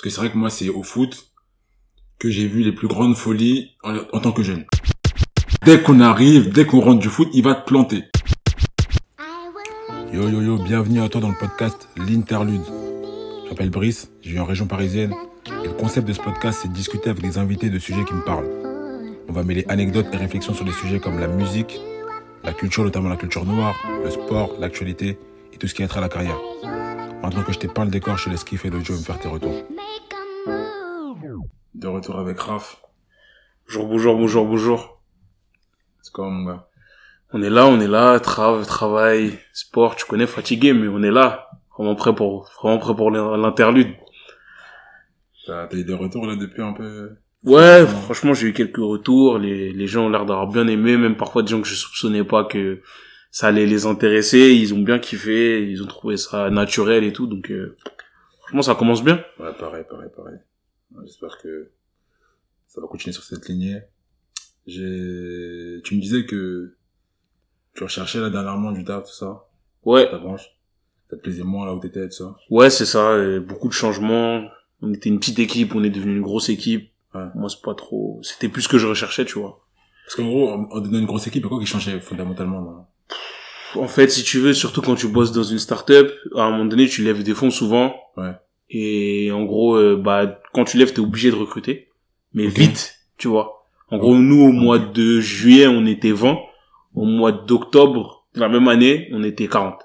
Parce que c'est vrai que moi, c'est au foot que j'ai vu les plus grandes folies en, tant que jeune. Dès qu'on arrive, dès qu'on rentre du foot, il va te planter. Yo yo yo, bienvenue à toi dans le podcast L'Interlude. Je m'appelle Brice, je vis en région parisienne. Et le concept de ce podcast, c'est de discuter avec des invités de sujets qui me parlent. On va mêler anecdotes et réflexions sur des sujets comme la musique, la culture, notamment la culture noire, le sport, l'actualité et tout ce qui a trait à la carrière. Maintenant que je t'ai peint le décor, je te laisse kiffer le jeu et me faire tes retours. De retour avec Raph. Bonjour, bonjour, bonjour, bonjour. C'est comment mon gars? On est là, on est là, travail, travail, sport, tu connais, fatigué, mais on est là. Vraiment prêt pour, vraiment prêt pour l'interlude. T'as t'as eu des retours là depuis un peu? Ouais, franchement, j'ai eu quelques retours. Les, les gens ont l'air d'avoir bien aimé, même parfois des gens que je soupçonnais pas que ça allait les intéresser. Ils ont bien kiffé, ils ont trouvé ça naturel et tout. Donc, euh, franchement, ça commence bien. Ouais, pareil, pareil, pareil. J'espère que ça va continuer sur cette lignée. J'ai, tu me disais que tu recherchais là dernièrement du taf, tout ça, Ouais, ta branche. Ça te plaisait moins là où t'étais, tout ça. ouais, c'est ça. beaucoup de changements. On était une petite équipe, on est devenu une grosse équipe. Ouais. Moi, c'est pas trop. C'était plus ce que je recherchais, tu vois. Parce qu'en gros, en en devenant une grosse équipe, il y a quoi qui changeait fondamentalement là? En fait, si tu veux, surtout quand tu bosses dans une start-up, à un moment donné, tu lèves des fonds souvent. Ouais. Et en gros, euh, bah, quand tu lèves, t'es obligé de recruter. Mais vite, tu vois. En gros, nous, au mois de juillet, on était 20. Au mois d'octobre, la même année, on était 40.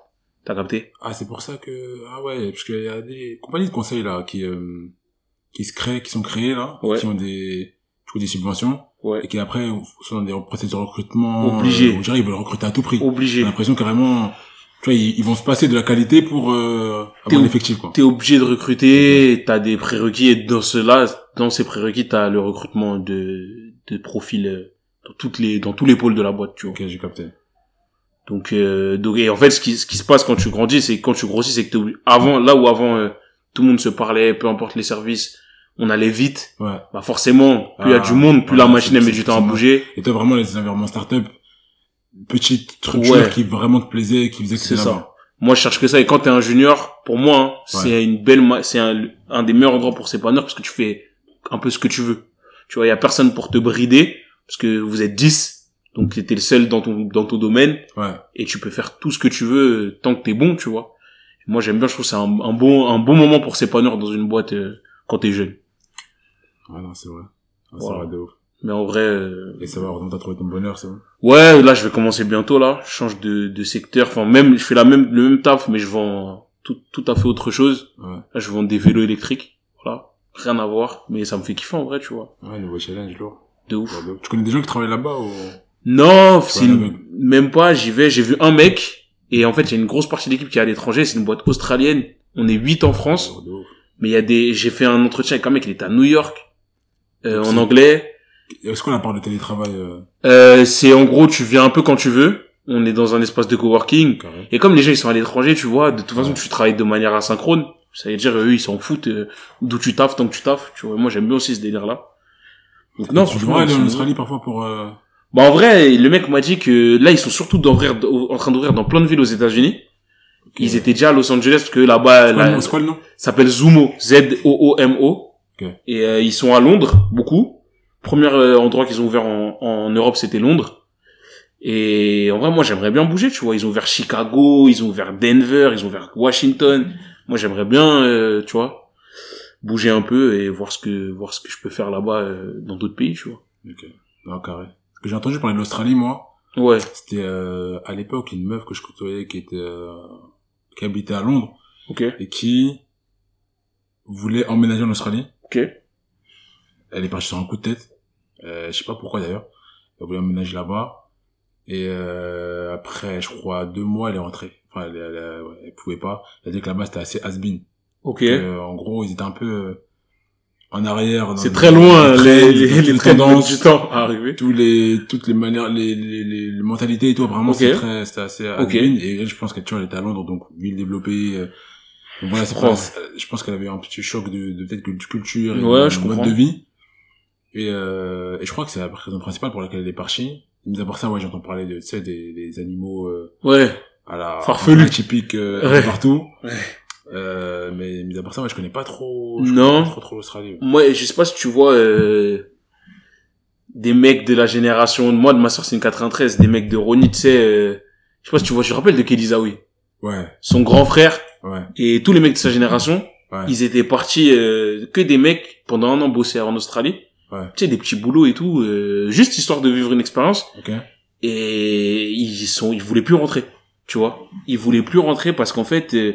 T'as capté? Ah, c'est pour ça que ah ouais, parce qu'il y a des compagnies de conseil là qui euh, qui se créent, qui sont créées là, Ouais. qui ont des des subventions Ouais. et qui après sont dans des processus de recrutement. Obligé. Euh, ils veulent recruter à tout prix. J'ai Obligé. l'impression carrément, tu vois, ils, ils vont se passer de la qualité pour euh, T'es avoir ob- l'effectif quoi. T'es obligé de recruter, t'as des prérequis, et dans cela, dans ces prérequis, t'as le recrutement de, de profils euh, dans toutes les, dans tous les pôles de la boîte, tu vois. Ok, j'ai capté. Donc, euh, donc et en fait, ce qui, ce qui se passe quand tu grandis, c'est que quand tu grossis, c'est que t'es avant, là où avant euh, tout le monde se parlait, peu importe les services, on allait vite. Ouais. Bah forcément, plus il y a Ah, du monde, plus la machine elle met du temps à bouger. Et toi vraiment les environnements start-up, petite structure Ouais. qui vraiment te plaisait, qui faisait que C'est ça. Moi, je cherche que ça. Et quand t'es un junior, pour moi, hein, c'est une belle, c'est un, un des meilleurs endroits pour s'épanouir parce que tu fais un peu ce que tu veux. Tu vois, il y a personne pour te brider parce que vous êtes 10, donc t'es le seul dans ton dans ton domaine Ouais. et tu peux faire tout ce que tu veux euh, tant que t'es bon, tu vois. Moi, j'aime bien. Je trouve que c'est un, un bon un bon moment pour s'épanouir dans une boîte euh, quand t'es jeune. Ouais, non, c'est vrai. Ah, Voilà. C'est vrai de ouf. Mais en vrai, euh, Et ça va, heureusement t'as trouvé ton bonheur, c'est bon? ouais, là, je vais commencer bientôt là. Je change de de secteur. Enfin, même je fais la même le même taf, mais je vends tout tout à fait autre chose. Ouais. Là, je vends des vélos électriques. Voilà. Rien à voir. Mais ça me fait kiffer en vrai, tu vois. Ouais, nouveau challenge, lourd. De ouf. Ouais, de ouf. Tu connais des gens qui travaillent là-bas ou... Non, c'est une- même pas. J'y vais. J'ai vu un mec. Et en fait, il y a une grosse partie de l'équipe qui est à l'étranger. C'est une boîte australienne. On est 8 en France. Oh, de ouf. Mais il y a des, j'ai fait un entretien avec un mec, il était à New York, euh, en anglais. Est-ce qu'on a parlé de télétravail, euh, Euh, c'est en gros, tu viens un peu quand tu veux. On est dans un espace de coworking. Et comme les gens, ils sont à l'étranger, tu vois, de toute façon, Ouais. tu travailles de manière asynchrone. Ça veut dire, eux, ils s'en foutent euh, d'où tu taffes, tant que tu taffes. Tu vois, moi, j'aime bien aussi ce délire-là. Donc, non, tu franchement, aller en Australie parfois pour, euh... Bah, en vrai, le mec m'a dit que là, ils sont surtout d'ouvrir, en train d'ouvrir dans plein de villes aux États-Unis. Ils étaient déjà à Los Angeles parce que là-bas, C'est quoi, la- le nom- c'est quoi le nom? s'appelle Zumo, Z-O-O-M-O. Ok. Et euh, ils sont à Londres, beaucoup. Premier euh, endroit qu'ils ont ouvert en, en Europe, c'était Londres. Et en vrai, moi, j'aimerais bien bouger, tu vois. Ils ont ouvert Chicago, ils ont ouvert Denver, ils ont ouvert Washington. Moi, j'aimerais bien, euh, tu vois, bouger un peu et voir ce que voir ce que je peux faire là-bas euh, dans d'autres pays, tu vois. Ok. Non, carré. Parce que j'ai entendu parler de l'Australie, moi. Ouais, C'était, euh, à l'époque, une meuf que je côtoyais qui était, euh, qui habitait à Londres ok, et qui voulait emménager en Australie. Ok, Elle est partie sur un coup de tête. Euh, je sais pas pourquoi d'ailleurs. Elle voulait emménager là-bas. Et euh, après, je crois, deux mois, elle est rentrée. Enfin, elle, elle, elle, pouvait pas. Elle a dit que là-bas, c'était assez has-been. ok. Euh, en gros, ils étaient un peu euh, en arrière. C'est très loin, les, les, les, les, tendances, du temps à arriver. tous les, toutes les manières, les, les, les, les mentalités et tout. Vraiment, Ok. c'est très, c'était assez Ok. has-been. Et je pense qu'elle, tu vois, elle était à Londres, donc ville développée. Voilà, c'est pas- je pense qu'elle avait un petit choc de, de peut-être de culture et Ouais, de je mode de vie. Et, euh, et je crois que c'est la raison principale pour laquelle elle est partie. Mis à part ça, ouais, j'entends parler de, tu sais, des, des animaux, euh, Ouais, à la, Farfelu. atypiques, euh, Ouais. partout. Ouais. Euh, mais mis à part ça, moi, je connais pas trop. je Non. connais pas trop, trop l'Australie. Moi, je sais pas si tu vois euh, des mecs de la génération. Moi, de ma soeur, c'est une 93. Des mecs de Ronnie, tu sais. euh, je sais pas si tu vois. Je te rappelle de Kelizaoui. Ouais, Son grand frère ouais, et tous les mecs de sa génération, ouais. ils étaient partis euh, que des mecs pendant un an bosser en Australie. Ouais. Tu sais, des petits boulots et tout, euh, juste histoire de vivre une expérience. Ok. Et ils sont, ils voulaient plus rentrer. Tu vois, ils voulaient plus rentrer parce qu'en fait. euh,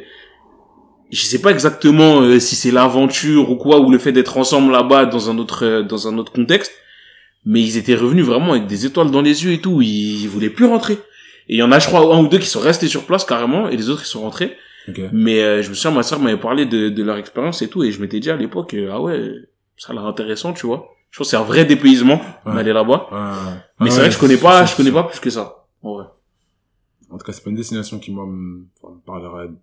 je sais pas exactement euh, si c'est l'aventure ou quoi ou le fait d'être ensemble là-bas dans un autre euh, dans un autre contexte mais ils étaient revenus vraiment avec des étoiles dans les yeux et tout ils, ils voulaient plus rentrer et il y en a je crois un ou deux qui sont restés sur place carrément et les autres ils sont rentrés Mais euh, je me souviens ma soeur m'avait parlé de, de leur expérience et tout et je m'étais dit à l'époque euh, ah ouais ça a l'air intéressant tu vois je pense que c'est un vrai dépaysement Ouais. d'aller là-bas Ouais, ouais. mais c'est vrai que je connais pas je connais pas plus que ça en vrai En tout cas, c'est pas une destination qui, moi, me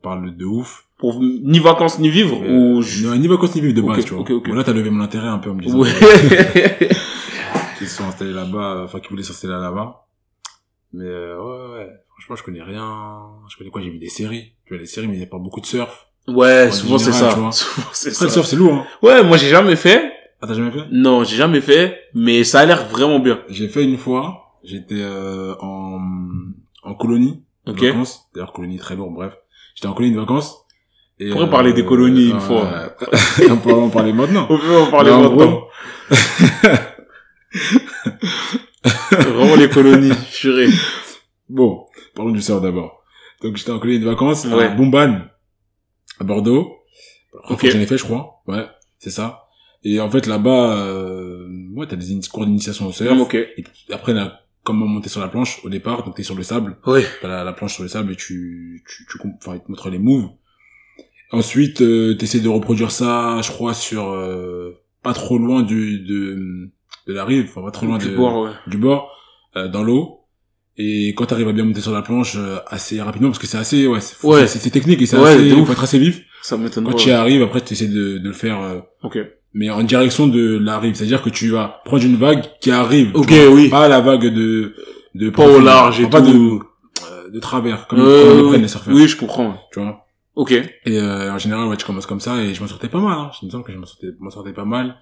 parle de ouf. pour ni vacances ni vivre Mais, ou je- non, ni vacances ni vivre de base, tu vois. ok, ok. Bon, là, t'as levé mon intérêt un peu en me disant Ouais. se sont installés là-bas, enfin, qu'ils voulaient s'installer là-bas. Mais, euh, ouais, ouais. Franchement, je connais rien. Je connais quoi? J'ai vu des séries. Tu vois, des séries, mais il n'y a pas beaucoup de surf. Ouais, En souvent c'est ça. Souvent c'est Après, le ça. surf, c'est lourd, hein. Ouais, moi j'ai jamais fait. Ah, t'as jamais fait? Non, j'ai jamais fait, mais ça a l'air vraiment bien. J'ai fait une fois. J'étais, euh, en, en colonie. de Ok. vacances. D'ailleurs, colonie très lourde, bref. J'étais en colonie de vacances. Et, On pourrait parler des colonies une ouais, fois? on peut en parler maintenant. On peut en parler maintenant. vraiment les colonies, purée. Bon, parlons du surf d'abord. Donc j'étais en colonie de vacances Ouais. à à Bordeaux. Ok. J'en ai fait, je crois. Ouais, c'est ça. Et en fait là-bas, euh, ouais, t'as des cours d'initiation au surf. Hum, ok. Et après, là, comment monter sur la planche au départ. Donc t'es sur le sable. Ouais. T'as la, la planche sur le sable et tu, tu, tu, enfin, ils te montrent les moves. Ensuite, euh, t'essaies de reproduire ça, je crois, sur euh, pas trop loin du de de la rive, enfin pas trop loin Du de, bord, ouais. du bord, euh, dans l'eau. Et quand t'arrives à bien monter sur la planche euh, assez rapidement, parce que c'est assez, ouais, c'est Ouais. technique et c'est Ouais, assez, faut être assez vif. Ça m'étonne Quand tu y arrives, après tu essaies de, de le faire, euh, Ok. mais en direction de la rive. C'est-à-dire que tu vas prendre une vague qui arrive. Ok, vois. oui. Pas la vague de, de Pas au large et pas tout. de, euh, de travers, comme, Euh, comme prennent les surfeurs. Oui, je comprends. Tu vois. Ok. Et euh, en général, ouais, tu commences comme ça et je m'en sortais pas mal. Hein. Je me sens que je m'en sortais, m'en sortais pas mal.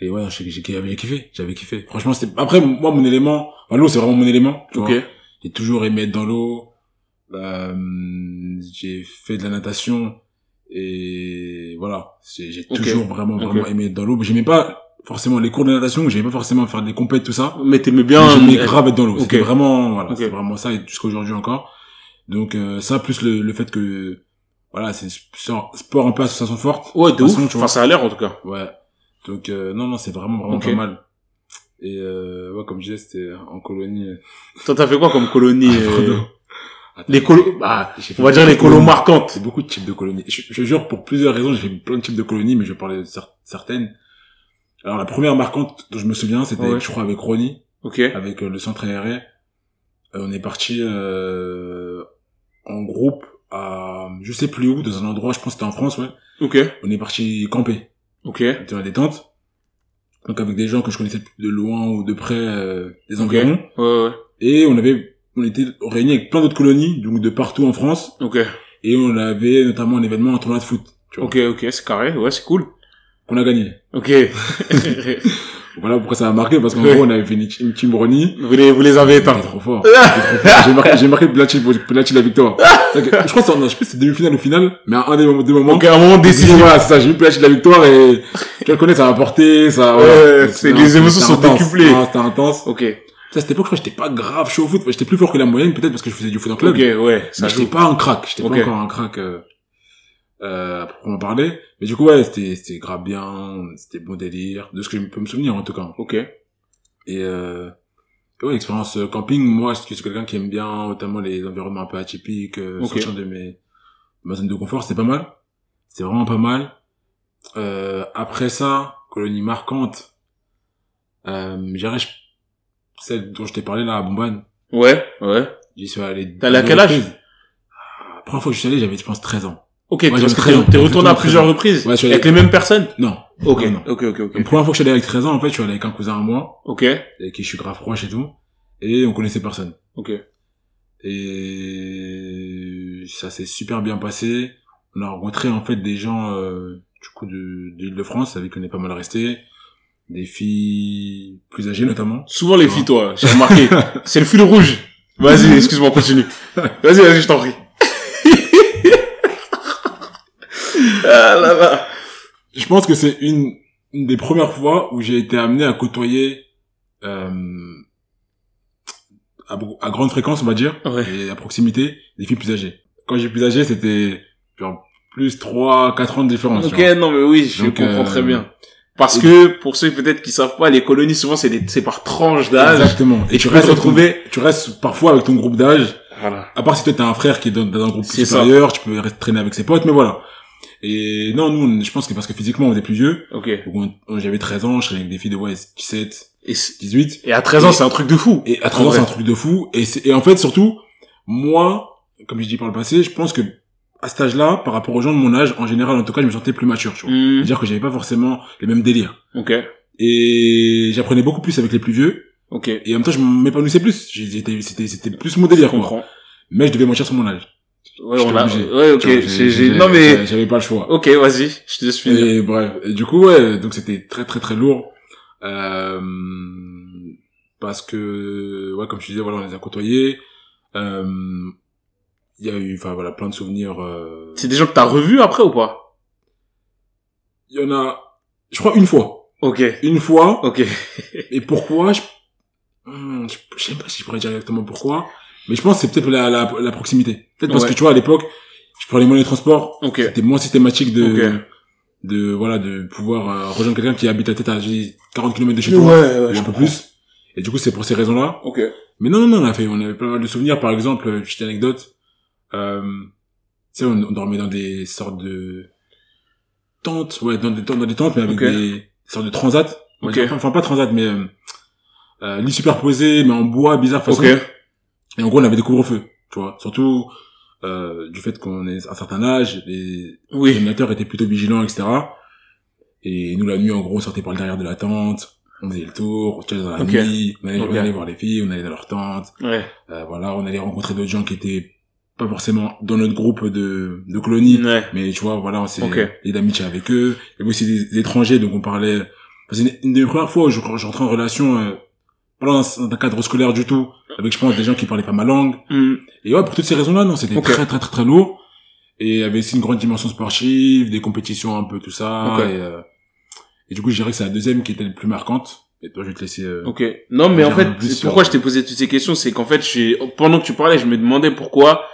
Et ouais, j'avais kiffé, j'avais kiffé. Franchement, c'était. Après, moi, mon élément, enfin, l'eau, c'est vraiment mon élément. Tu vois. J'ai toujours aimé être dans l'eau. Euh, j'ai fait de la natation et voilà. J'ai, toujours vraiment, vraiment aimé être dans l'eau. J'aimais pas forcément les cours de natation. J'aimais pas forcément faire des compètes tout ça. Mais t'aimais bien. Mais j'aimais grave être dans l'eau. C'était vraiment, voilà, c'était vraiment ça et jusqu'à aujourd'hui encore. Donc euh, ça plus le, le fait que voilà, c'est sport, un peu à sensation forte. Ouais, de toute façon, ouf. tu vois. Enfin, ça a l'air en tout cas. Ouais. Donc euh, non non, c'est vraiment vraiment pas mal. Et euh, ouais, comme je disais, c'était en colonie. euh, Toi, t'as fait quoi comme colonie euh. Attends, Les colos, bah, on va dire les colos colonies. marquantes. C'est beaucoup de types de colonies. Je, je jure, pour plusieurs raisons, j'ai fait plein de types de colonies, mais je vais parler de cer- certaines. Alors la première marquante dont je me souviens, c'était, Ouais. je crois, avec Ronnie. Ok. avec euh, le centre aéré. Euh, on est parti euh, en groupe à je sais plus où, dans un endroit, je pense que c'était en France, ouais. Ok. On est parti camper, Ok. dans la détente. Donc avec des gens que je connaissais de loin ou de près, euh, des environs. Ouais, ouais. Et on avait, on était réunis avec plein d'autres colonies, donc de partout en France. Ok. Et on avait notamment un événement, un tournoi de foot, tu vois, Ok, ok, c'est carré. Ouais, c'est cool. qu'on a gagné. Ok. Voilà pourquoi ça m'a marqué, parce qu'en Ouais. gros, on avait fait une team, une Ronnie. vous les, vous les avez éteints. trop fort. J'ai marqué, j'ai marqué penalty de la victoire. Que- Je crois que c'est, je sais plus c'est demi-finale ou finale, mais à un des moments, des moments. Ok, à un moment décisif, voilà, c'est ça, j'ai eu de la victoire et, tu le connais, ça m'a porté, ça, Ouais, voilà. c'est- C'était- les émotions sont décuplées. C'était intense. Ok. Ça, à cette époque, je crois que j'étais pas grave chaud au foot. J'étais plus fort que la moyenne, peut-être parce que je faisais du foot en club. Ok, ouais. Ça mais j'étais pas un crack. J'étais pas encore un crack, euh, euh, à proprement parler. Mais du coup, ouais, c'était, c'était grave bien, c'était bon délire, de ce que je peux me souvenir, en tout cas. Ok. Et euh, ouais, l'expérience euh, camping, moi, je suis quelqu'un qui aime bien, notamment les environnements un peu atypiques, euh, Ok. sortir de mes ma zone de confort, c'était pas mal. C'était vraiment pas mal. Euh, après ça, colonie marquante, euh, j'irais je- celle dont je t'ai parlé là à Bomban. Ouais, ouais. J'y suis allé. Allé à quel âge? reprises. Ah, La première fois que je suis allé, j'avais, je pense, 13 ans. Ok, Ouais, parce j'avais que 13 ans. t'es- retourné à plusieurs 13 ans. reprises. Ouais, Avec les mêmes personnes? Non. Ok. Non, non. Ok, ok, ok. La première fois que je suis allé avec 13 ans, en fait, je suis allé avec un cousin à moi, Ok. avec qui je suis grave proche et tout. Et on connaissait personne. Ok. Et ça s'est super bien passé. on a rencontré en fait des gens euh, du coup de, de l'Île-de-France avec qui on est pas mal resté, des filles plus âgées notamment. Souvent les filles, toi, j'ai remarqué. c'est le fil rouge. Vas-y, excuse-moi, continue. Vas-y, vas-y, je t'en prie. Ah là là. Je pense que c'est une, une des premières fois où j'ai été amené à côtoyer euh, à, à grande fréquence, on va dire, Ouais. et à proximité, des filles plus âgées. Quand j'ai plus âgé, c'était genre plus 3 4 ans de différence. Ok, non, mais oui, je Donc, comprends euh, très bien. Parce que, pour ceux peut-être qui savent pas, les colonies, souvent, c'est c'est par tranche d'âge. Exactement. Et tu ton- retrouver- tu restes parfois avec ton groupe d'âge. Voilà. À part si toi t'as un frère qui est dans, dans un groupe ça. supérieur, tu peux rester traîner avec ses potes, mais voilà. Et non, nous, on- je pense que parce que physiquement on était plus vieux, Ok. j'avais 13 ans, je serais avec des filles de ouais, 17, Et, c- 18. et à 13 ans, c'est un truc de fou. Et à En 13 ans, c'est un truc de fou. Et, et en fait, surtout, moi, comme je dis par le passé, je pense que à cet âge-là, par rapport aux gens de mon âge, en général, en tout cas, je me sentais plus mature, tu vois. Hmm, C'est-à-dire que j'avais pas forcément les mêmes délires. Ok. Et j'apprenais beaucoup plus avec les plus vieux. Ok. Et en même temps, je m'épanouissais plus. C'était, c'était plus mon Je délire, quoi. Mais je devais mentir sur mon âge. Ouais, on a, obligé. ouais, ok. J'ai- non, mais, J'avais pas le choix. ok, vas-y. Je te laisse finir. Et bref. Et du coup, ouais, donc c'était très, très, très lourd. Euh, parce que, ouais, comme je disais, voilà, on les a côtoyés. Euh, il y a eu, enfin, voilà, plein de souvenirs. euh, C'est des gens que t'as revus après ou pas? Il y en a, je crois, une fois. Ok. Une fois. Ok. Et pourquoi je... Hmm, je, je sais pas si je pourrais dire exactement pourquoi. Mais je pense que c'est peut-être la, la, la proximité. Peut-être parce Ouais. que, tu vois, à l'époque, je prenais les moyens de transport. Ok. C'était moins systématique de... De voilà de pouvoir euh, rejoindre quelqu'un qui habite à peut-être à j'ai dit, 40 km de chez toi ou un peu plus et du coup c'est pour ces raisons là Ok. mais non non non on a fait on avait pas mal de souvenirs par exemple euh, petite anecdote euh, tu sais on, on dormait dans des sortes de tentes ouais dans des tentes dans des tentes mais avec des sortes de transat on va Ok. dire, enfin pas transat mais euh, euh, lit superposé mais en bois bizarre façon Ok. Et en gros on avait des couvre-feux tu vois surtout euh, du fait qu'on est à un certain âge les Oui. animateurs étaient plutôt vigilants, etc. Et nous, la nuit, en gros, on sortait par le derrière de la tente, on faisait le tour, on se dans la Ok. nuit, on allait, Ok. on allait voir les filles, on allait dans leur tente, Ouais. euh, voilà, on allait rencontrer d'autres gens qui étaient pas forcément dans notre groupe de, de colonie, Ouais. mais tu vois, voilà, on s'est Ok. lié d'amitié avec eux. Il y avait aussi des, des étrangers, donc on parlait... C'est une, une des premières fois où je, je rentrais en relation, euh, pas dans un cadre scolaire du tout, avec, je pense, des gens qui parlaient pas ma langue, Hmm. et ouais, pour toutes ces raisons-là, non, c'était très, très, très, très lourd. Et il y avait aussi une grande dimension sportive, des compétitions un peu, tout ça. Et, euh, et du coup, je dirais que c'est la deuxième qui était la plus marquante. Et toi, je vais te laisser... euh, Ok. Non, mais en fait, sur- pourquoi je t'ai posé toutes ces questions, c'est qu'en fait, j'ai, pendant que tu parlais, je me demandais pourquoi,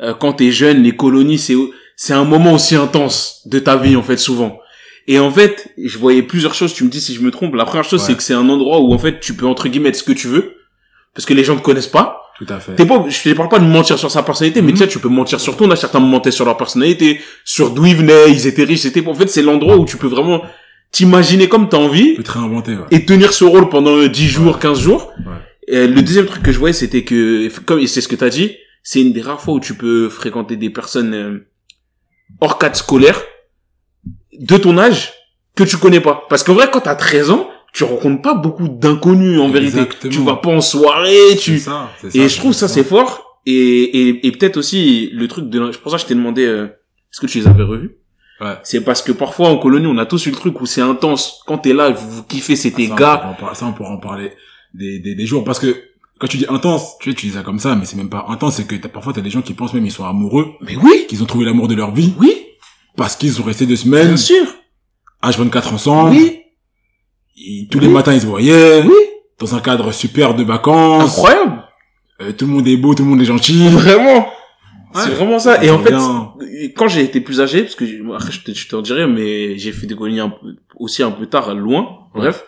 euh, quand t'es jeune, les colonies, c'est, c'est un moment aussi intense de ta vie, en fait, souvent. Et en fait, je voyais plusieurs choses, tu me dis si je me trompe. La première chose, Ouais. c'est que c'est un endroit où, en fait, tu peux, entre guillemets, être ce que tu veux. Parce que les gens te connaissent pas. Tout à fait. T'es pas, je te parle pas de mentir sur sa personnalité, mais Mhm. tu sais, tu peux mentir sur toi. On a certains mentés sur leur personnalité, sur d'où ils venaient, ils étaient riches, c'était, en fait, c'est l'endroit où tu peux vraiment t'imaginer comme t'as envie Tu te réinventer, ouais. et tenir ce rôle pendant euh, 10 jours, 15 jours. Ouais. Et le deuxième truc que je voyais, c'était que, comme et c'est ce que t'as dit, c'est une des rares fois où tu peux fréquenter des personnes euh, hors cadre scolaire de ton âge que tu connais pas. Parce qu'en vrai, quand t'as 13 ans, tu rencontres pas beaucoup d'inconnus en vérité. Exactement. Tu vas pas en soirée, tu... ça, ça. Et je trouve ça c'est fort. Et, et, et peut-être aussi le truc de... C'est pour ça que je t'ai demandé, euh, est-ce que tu les avais revus? Ouais. C'est parce que parfois en colonie, on a tous eu le truc où c'est intense. Quand t'es là, vous, kiffez, c'est tes Ça, on gars. pourra en par- Ça, on pourra en parler des, des, des jours. Parce que quand tu dis intense, tu sais, tu dis ça comme ça, mais c'est même pas intense. C'est que t'as- parfois, t'as des gens qui pensent même ils sont amoureux, Mais oui, qu'ils ont trouvé l'amour de leur vie, oui, parce qu'ils sont restés deux semaines, bien sûr. H24 ensemble. Oui, Tous les matins, ils se voyaient. oui, Dans un cadre super de vacances. incroyable. Euh, tout le monde est beau, tout le monde est gentil. Vraiment. Ouais. C'est vraiment ça. Et en fait, Bien. quand j'ai été plus âgé, parce que je- après je te, je t'en dirai, mais j'ai fait des colonies un peu, aussi un peu tard, loin, bref.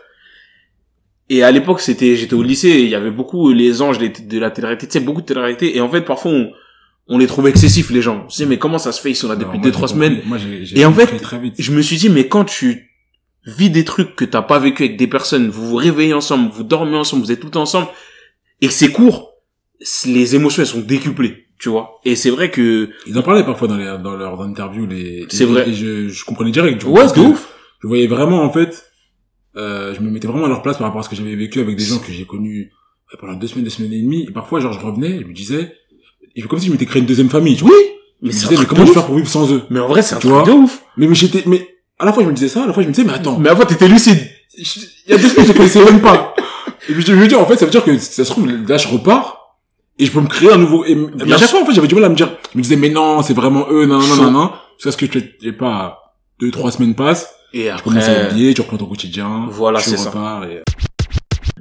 Et à l'époque, c'était, j'étais au lycée, et il y avait beaucoup les anges de la télé-réalité, tu sais, beaucoup de télé-réalité, et en fait, parfois, on, on les trouvait excessifs, les gens. On se disait, mais comment ça se fait, ils sont là depuis moi, deux, trois semaines. Moi, Et en fait. Je me suis dit, mais quand tu vis des trucs que t'as pas vécu avec des personnes, vous vous réveillez ensemble, vous dormez ensemble, vous êtes tout ensemble, et c'est court, les émotions, elles sont décuplées, tu vois. Et c'est vrai que, Ils en parlaient parfois dans, les, dans leurs interviews. Les, C'est vrai. Et je, je comprenais direct. du coup, ouais, que ouf. Je voyais vraiment, en fait, euh, je me mettais vraiment à leur place par rapport à ce que j'avais vécu avec des gens que j'ai connus euh, pendant deux semaines, deux semaines et demie. Et parfois, genre, je revenais, je me disais, et comme si je m'étais créé une deuxième famille, tu vois. Oui, Mais je me c'est disais, mais comment je vais faire pour vivre sans eux? Mais en vrai, c'est un Tu truc vois de ouf. Mais, mais j'étais, mais, à la fois je me disais ça, à la fois je me disais, mais attends, Mais avant, t'étais lucide. il y a deux semaines, je connaissais même pas. Et puis je me dis, en fait, ça veut dire que ça se trouve, là, je repars, et je peux me créer un nouveau, et, mais à chaque fois, en fait, j'avais du mal à me dire, je me disais, mais non, c'est vraiment eux, non, non, non, non, jusqu'à ce que je j'ai pas, deux, trois semaines passent, Et je commence à après, oublier, tu reprends ton quotidien, Voilà, tu c'est ça. repars, et...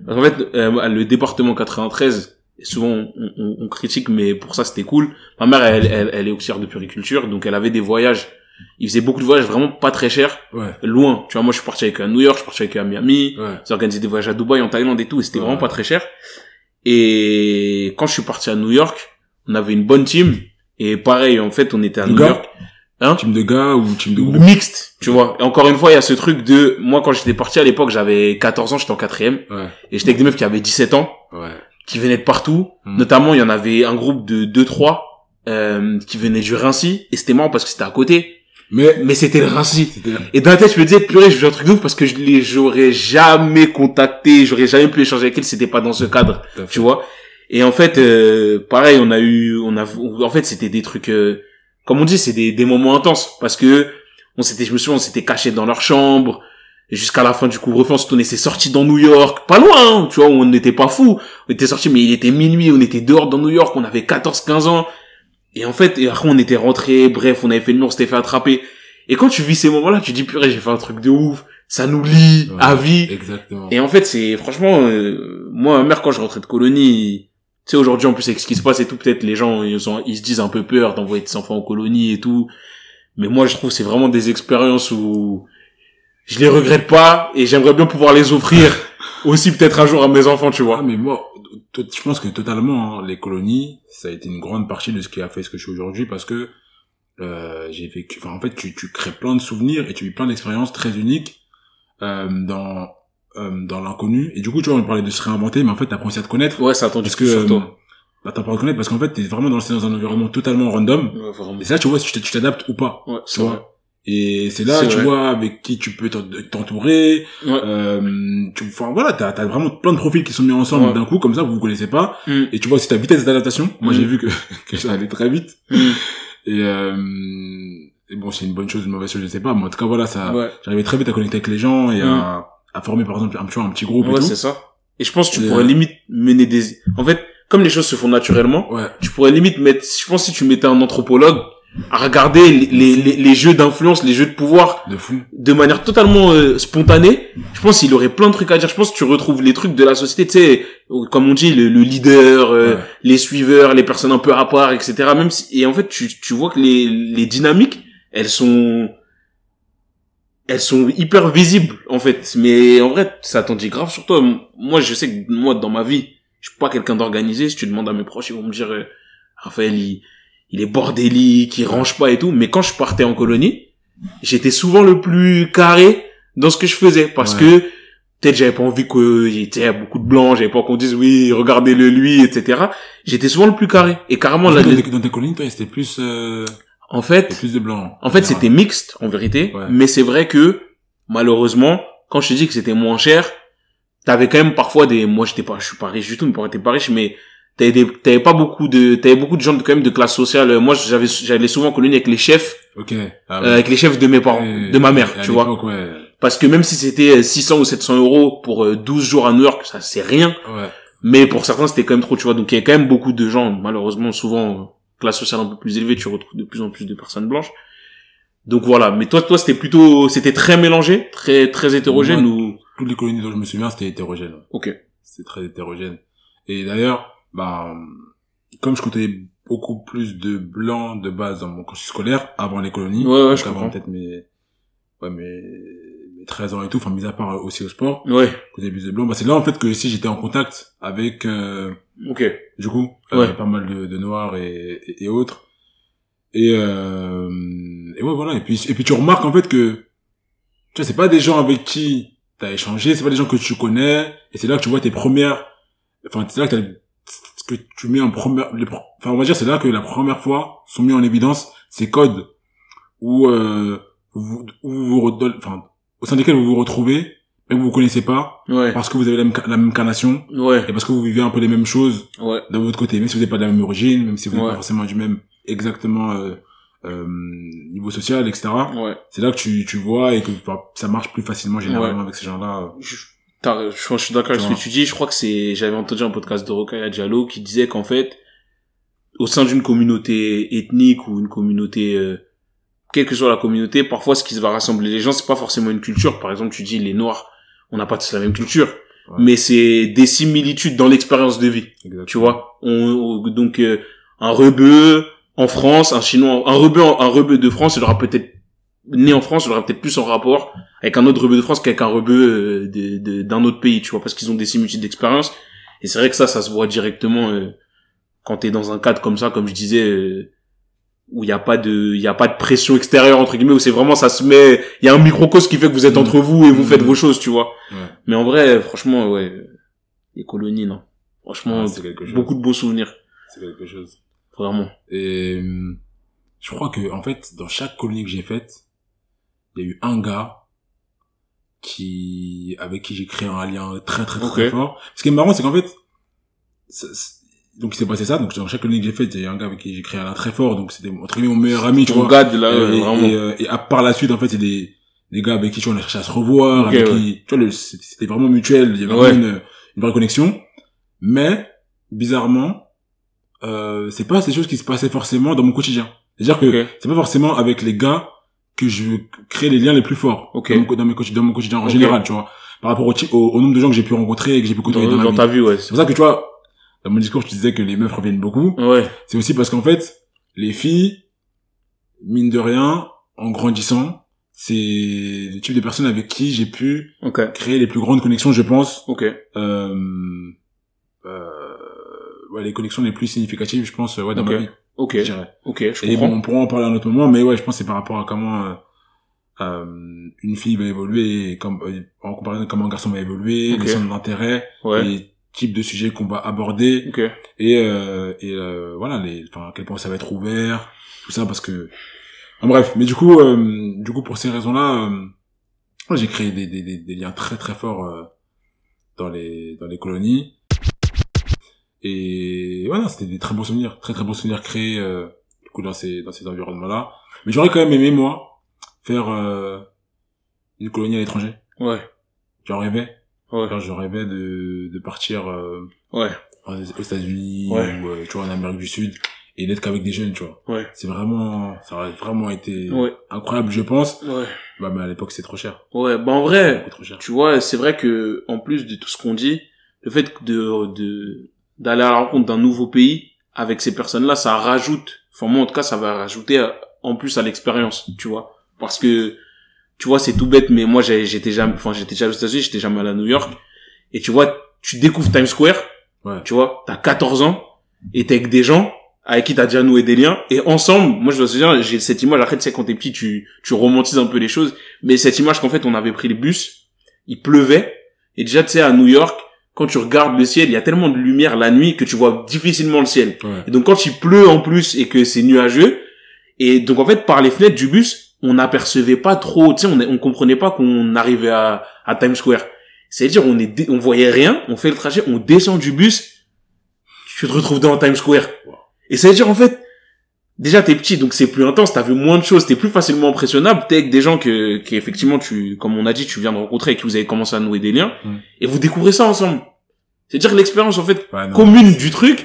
en fait, euh, le département 93, souvent on, on- on critique, mais pour ça c'était cool. Ma mère, elle, elle, elle est auxiliaire de puriculture, donc elle avait des voyages. Il faisait beaucoup de voyages vraiment pas très chers, Ouais, loin. Tu vois, moi je suis parti avec eux à New York, je suis parti avec eux à Miami. ouais. Ils organisaient des voyages à Dubaï, en Thaïlande et tout, et c'était Ouais. vraiment pas très cher. Et quand je suis parti à New York, on avait une bonne team. Et pareil, en fait, on était à De New gars York. Hein? Team de gars ou team de groupe? Mixte, tu vois. Et encore une fois, il y a ce truc de, moi quand j'étais parti à l'époque, j'avais 14 ans, j'étais en quatrième, Ouais, et j'étais avec des meufs qui avaient 17 ans, ouais. qui venaient de partout. Hmm. Notamment, il y en avait un groupe de 2-3, euh, qui venaient du Rincy, et c'était marrant parce que c'était à côté, Mais, mais c'était c'était, Et dans la tête, je me disais, purée, je veux un truc de ouf parce que je les, j'aurais jamais contacté, j'aurais jamais pu échanger avec elles, c'était pas dans ce cadre, tu vois. Et en fait, euh, pareil, on a eu, on a, en fait, c'était des trucs, euh, comme on dit, c'est des, des moments intenses parce que on s'était, je me souviens, on s'était caché dans leur chambre jusqu'à la fin du couvre-feu, on s'était sorti dans New York, pas loin, hein, tu vois, on n'était pas fou. On était sorti, mais il était minuit, on était dehors dans New York, on avait 14-15 ans. Et en fait, et après, on était rentré, bref, on avait fait le mur, on s'était fait attraper. Et quand tu vis ces moments-là, tu dis, purée, j'ai fait un truc de ouf, ça nous lie Ouais, à vie. Exactement. Et en fait, c'est franchement, euh, moi, ma mère, quand je rentrais de colonie, tu sais, aujourd'hui, en plus, avec ce qui se passe et tout, peut-être les gens, ils, ont, ils se disent un peu peur d'envoyer des enfants en colonie et tout. Mais moi, je trouve c'est vraiment des expériences où je les regrette pas et j'aimerais bien pouvoir les offrir aussi peut-être un jour à mes enfants, tu Ah, vois. mais moi, je pense que totalement, hein, les colonies, ça a été une grande partie de ce qui a fait ce que je suis aujourd'hui parce que euh, j'ai vécu. Enfin, en fait, tu, tu crées plein de souvenirs et tu vis plein d'expériences très uniques euh, dans euh, dans l'inconnu. Et du coup, tu vois, on parlait de se réinventer, mais en fait, t'apprends aussi à te connaître. Ouais, ça attend parce que sur euh, toi. bah, t'apprends à te connaître parce qu'en fait, t'es vraiment dans, dans un environnement totalement random. Ouais, vraiment. Et là, tu vois, si tu t'ad- tu t'adaptes ou pas. Ouais, Tu vrai. Et c'est là, tu vrai. vois, avec qui tu peux t'en- t'entourer. Ouais. Euh, tu, enfin, voilà, t'as, t'as vraiment plein de profils qui sont mis ensemble Ouais. d'un coup, comme ça, vous vous connaissez pas. Mm. Et tu vois aussi ta vitesse d'adaptation. Moi, Mm. j'ai vu que, que ça allait très vite. Mm. Et, euh, et bon, c'est une bonne chose, une mauvaise chose, je sais pas. Mais en tout cas, voilà, ça, Ouais. j'arrivais très vite à connecter avec les gens et à, à former, par exemple, un, tu vois, un petit groupe et Ouais, c'est ça. Et je pense que tu Et, pourrais euh, limite mener des, en fait, comme les choses se font naturellement, Ouais. tu pourrais limite mettre, je pense que si tu mettais un anthropologue à regarder les, les, les, jeux d'influence, les jeux de pouvoir De fou. de manière totalement euh, spontanée, je pense qu'il aurait plein de trucs à dire. Je pense que tu retrouves les trucs de la société, tu sais, comme on dit, le, le leader, euh, Ouais. les suiveurs, les personnes un peu à part, etc. Même si, et en fait, tu, tu vois que les, les dynamiques, elles sont, elles sont hyper visibles, en fait. Mais en vrai, ça t'en dit grave sur toi. Moi, je sais que moi, dans ma vie, je suis pas quelqu'un d'organisé. Si tu demandes à mes proches, ils vont me dire, euh, Raphaël, il, il est bordélique, il range pas et tout. Mais quand je partais en colonie, j'étais souvent le plus carré dans ce que je faisais parce Ouais. que peut-être j'avais pas envie qu'il y ait beaucoup de blancs, j'avais pas qu'on dise oui, regardez-le lui, etc. J'étais souvent le plus carré. Et carrément, là, dans, les- dans tes colonies, toi, c'était plus, euh, en fait, plus de blanc. en fait, c'était mixte, en vérité. Ouais. Mais c'est vrai que, malheureusement, quand je te dis que c'était moins cher, t'avais quand même parfois des, moi, j'étais pas, je suis pas riche du tout, mais t'es pas riche, mais t'avais des, t'avais pas beaucoup de, t'avais beaucoup de gens de, quand même de classe sociale. Moi, j'avais, j'allais souvent en colonie avec les chefs, Ok. Ah, euh, avec les chefs de mes parents, de ma mère, tu vois. Ouais. Parce que même si c'était 600 ou 700 euros pour euh, 12 jours à New York, ça c'est rien. Ouais. Mais pour certains, c'était quand même trop, tu vois. Donc il y a quand même beaucoup de gens, malheureusement, souvent, euh, classe sociale un peu plus élevée, tu retrouves de plus en plus de personnes blanches. Donc voilà. Mais toi, toi, c'était plutôt, c'était très mélangé, très, très hétérogène ou... Toutes les colonies dont je me souviens, c'était hétérogène. Ok. c'est très hétérogène. Et d'ailleurs, bah, comme je côtoyais beaucoup plus de blancs de base dans mon cursus scolaire avant les colonies, Ouais, ouais, je avant peut-être mes, ouais, mes, mes 13 ans et tout, enfin, mis à part euh, aussi au sport, Ouais. côté plus de blancs, bah, c'est là, en fait, que si j'étais en contact avec, euh, Ok. du coup, euh, Ouais. pas mal de, de noirs et, et, et autres. Et, euh, et ouais, voilà. Et puis, et puis tu remarques, en fait, que, tu vois, c'est pas des gens avec qui t'as échangé, c'est pas des gens que tu connais, et c'est là que tu vois tes premières, enfin, c'est là que t'as, ce que tu mets en première, les, enfin, on va dire, c'est là que la première fois sont mis en évidence ces codes où, euh, vous, où vous vous enfin, au sein desquels vous vous retrouvez, mais vous vous connaissez pas, Ouais. parce que vous avez la même, la même carnation, Ouais. et parce que vous vivez un peu les mêmes choses Ouais. de votre côté, même si vous n'êtes pas de la même origine, même si vous n'êtes pas forcément du même, exactement, euh, euh, niveau social, etc. Ouais. C'est là que tu, tu vois et que ça marche plus facilement généralement avec ces gens-là. Je, t'as- je, je suis d'accord avec ce que tu dis. Je crois que c'est, j'avais entendu un podcast de Rokhaya Diallo qui disait qu'en fait, au sein d'une communauté ethnique ou une communauté, euh, quelle que soit la communauté, parfois ce qui va rassembler les gens, c'est pas forcément une culture. Par exemple, tu dis les Noirs, on n'a pas tous la même culture, Ouais. mais c'est des similitudes dans l'expérience de vie. Exactement. Tu vois, on, on- donc euh, un rebeu en France, un chinois, un rebeu, un rebeu de France, il aura peut-être né en France, aura peut-être plus en rapport avec un autre rebeu de France qu'avec un rebeu euh, de- de- d'un autre pays, tu vois, parce qu'ils ont des similitudes d'expérience. Et c'est vrai que ça, ça se voit directement euh, quand t'es dans un cadre comme ça, comme je disais, euh, où il y a pas de, il a pas de pression extérieure entre guillemets, où c'est vraiment ça se met, il y a un microcosme qui fait que vous êtes Mhm. entre vous et vous Mhm. faites vos choses, tu vois. Ouais. Mais en vrai, franchement, ouais, les colonies, non. Franchement, Ah, c'est quelque chose. beaucoup de beaux souvenirs, C'est quelque chose. vraiment. Et euh, je crois que en fait, dans chaque colonie que j'ai faite, il y a eu un gars qui avec qui j'ai créé un lien très très très fort. Ce qui est marrant, c'est qu'en fait, ça- donc il s'est passé ça. Donc dans chaque colonie que j'ai faite, il y a eu un gars avec qui j'ai créé un lien très fort. Donc c'était entre guillemets mon meilleur ami, tu vois. gars de là, et, vraiment. et, euh, et à par la suite, en fait, c'est des des gars avec qui tu vois, on a cherché à se revoir, avec ouais. qui, tu vois, c'était vraiment mutuel. Il y avait Ouais. une, une vraie connexion. Mais bizarrement, euh, c'est pas ces choses qui se passaient forcément dans mon quotidien. C'est-à-dire que Ok. c'est pas forcément avec les gars que je crée les liens les plus forts dans, mon, dans, mes dans mon quotidien en général, tu vois. Par rapport au, au, au nombre de gens que j'ai pu rencontrer et que j'ai pu côtoyer dans, dans, ma ta vie. vie, ouais. C'est pour ça que tu vois, dans mon discours, je te disais que les meufs reviennent beaucoup. Ouais. C'est aussi parce qu'en fait, les filles, mine de rien, en grandissant, c'est le type de personnes avec qui j'ai pu créer les plus grandes connexions, je pense. Ok. Euh, euh, ouais, les connexions les plus significatives, je pense, ouais, dans ma vie, Ok. je dirais. Ok. Je Et comprends. bon, on pourra en parler à un autre moment, mais ouais, je pense que c'est par rapport à comment euh, euh, une fille va évoluer, et comme, euh, en comparaison comment un garçon va évoluer, Ok. les centres d'intérêt, ouais. les types de sujets qu'on va aborder, Ok. et, euh, et euh, voilà, les, enfin, à quel point ça va être ouvert, tout ça, parce que... En bref, mais du coup, euh, du coup, pour ces raisons-là, euh, j'ai créé des, des, des, des liens très très forts euh, dans les dans les colonies. Et voilà, c'était des très beaux souvenirs, très très beaux souvenirs créés euh, du coup dans ces dans ces environnements-là. Mais j'aurais quand même aimé moi faire euh, une colonie à l'étranger. Ouais. J'en rêvais. Ouais. Genre, je rêvais de de partir euh, Ouais. aux États-Unis Ouais. ou euh, tu vois en Amérique du Sud et d'être qu'avec des jeunes, tu vois. Ouais. C'est vraiment ça aurait vraiment été Ouais. incroyable, je pense. Ouais. Bah mais à l'époque c'est trop cher. Ouais. Bah, en vrai, trop cher. tu vois, c'est vrai que, en plus de tout ce qu'on dit, le fait de, de, d'aller à la rencontre d'un nouveau pays avec ces personnes-là, ça rajoute, enfin, moi, en tout cas, ça va rajouter en plus à l'expérience, tu vois. Parce que, tu vois, c'est tout bête, mais moi, j'étais jamais, enfin, j'étais déjà aux États-Unis, j'étais jamais allé à New York. Et tu vois, tu découvres Times Square, Ouais. tu vois, t'as 14 ans, et t'es avec des gens avec qui t'as déjà noué des liens, et ensemble, moi je dois te dire, j'ai cette image, après tu sais, quand t'es petit, tu, tu romantises un peu les choses, mais cette image qu'en fait on avait pris le bus, il pleuvait, et déjà tu sais, à New York, quand tu regardes le ciel, il y a tellement de lumière la nuit que tu vois difficilement le ciel. Ouais. Et donc quand il pleut en plus et que c'est nuageux, et donc en fait par les fenêtres du bus, on n'apercevait pas trop, tu sais, on, on comprenait pas qu'on arrivait à, à Times Square. C'est-à-dire on est, dé- on voyait rien, on fait le trajet, on descend du bus, tu te retrouves dans Times Square. Wow. Et ça veut dire en fait, déjà t'es petit donc c'est plus intense, t'as vu moins de choses, t'es plus facilement impressionnable, t'es avec des gens que, qui effectivement tu, comme on a dit, tu viens de rencontrer et que vous avez commencé à nouer des liens, Mm. et vous découvrez ça ensemble. C'est-à-dire que l'expérience en fait non, commune du truc,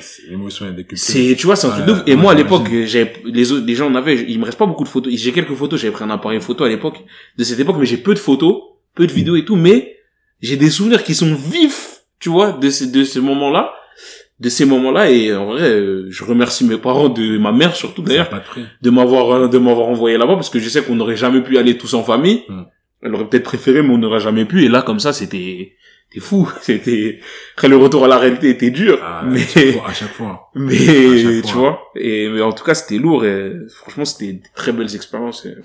c'est tu vois, c'est un truc de ouf. Et moi, à l'époque, j'avais, les autres, les gens en avaient, il me reste pas beaucoup de photos. J'ai quelques photos, j'avais pris un appareil photo à l'époque, de cette époque, mais j'ai peu de photos, peu de vidéos et tout, mais j'ai des souvenirs qui sont vifs, tu vois, de ces, de ces moments-là, de ces moments-là, et en vrai, euh, je remercie mes parents, de ma mère surtout d'ailleurs, de de m'avoir, euh, de m'avoir envoyé là-bas, parce que je sais qu'on n'aurait jamais pu aller tous en famille. Mm. Elle aurait peut-être préféré, mais on n'aurait jamais pu, et là, comme ça, c'était, c'était fou, c'était, après le retour à la réalité était dur, Ah, mais, à chaque fois, à chaque fois. mais tu vois et mais en tout cas c'était lourd et franchement c'était des très belles expériences et...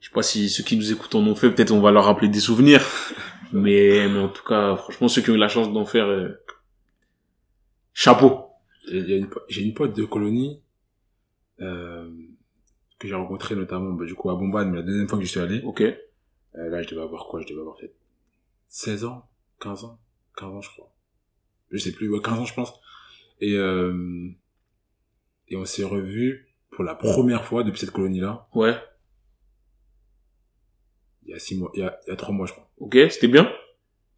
je sais pas si ceux qui nous écoutent en ont fait peut-être on va leur rappeler des souvenirs mais mais en tout cas franchement ceux qui ont eu la chance d'en faire euh, chapeau y a une J'ai une pote de colonie euh, que j'ai rencontrée notamment bah, du coup à Bombane, mais la deuxième fois que je suis allé, ok euh, là je devais avoir quoi? Je devais avoir peut-être 16 ans, 15 ans, 15 ans je crois. Je sais plus, ouais, 15 ans je pense. Et, euh, et on s'est revus pour la première fois depuis cette colonie-là, Ouais. il y a six mois, il y a, il y a trois mois, je crois. Ok, c'était bien.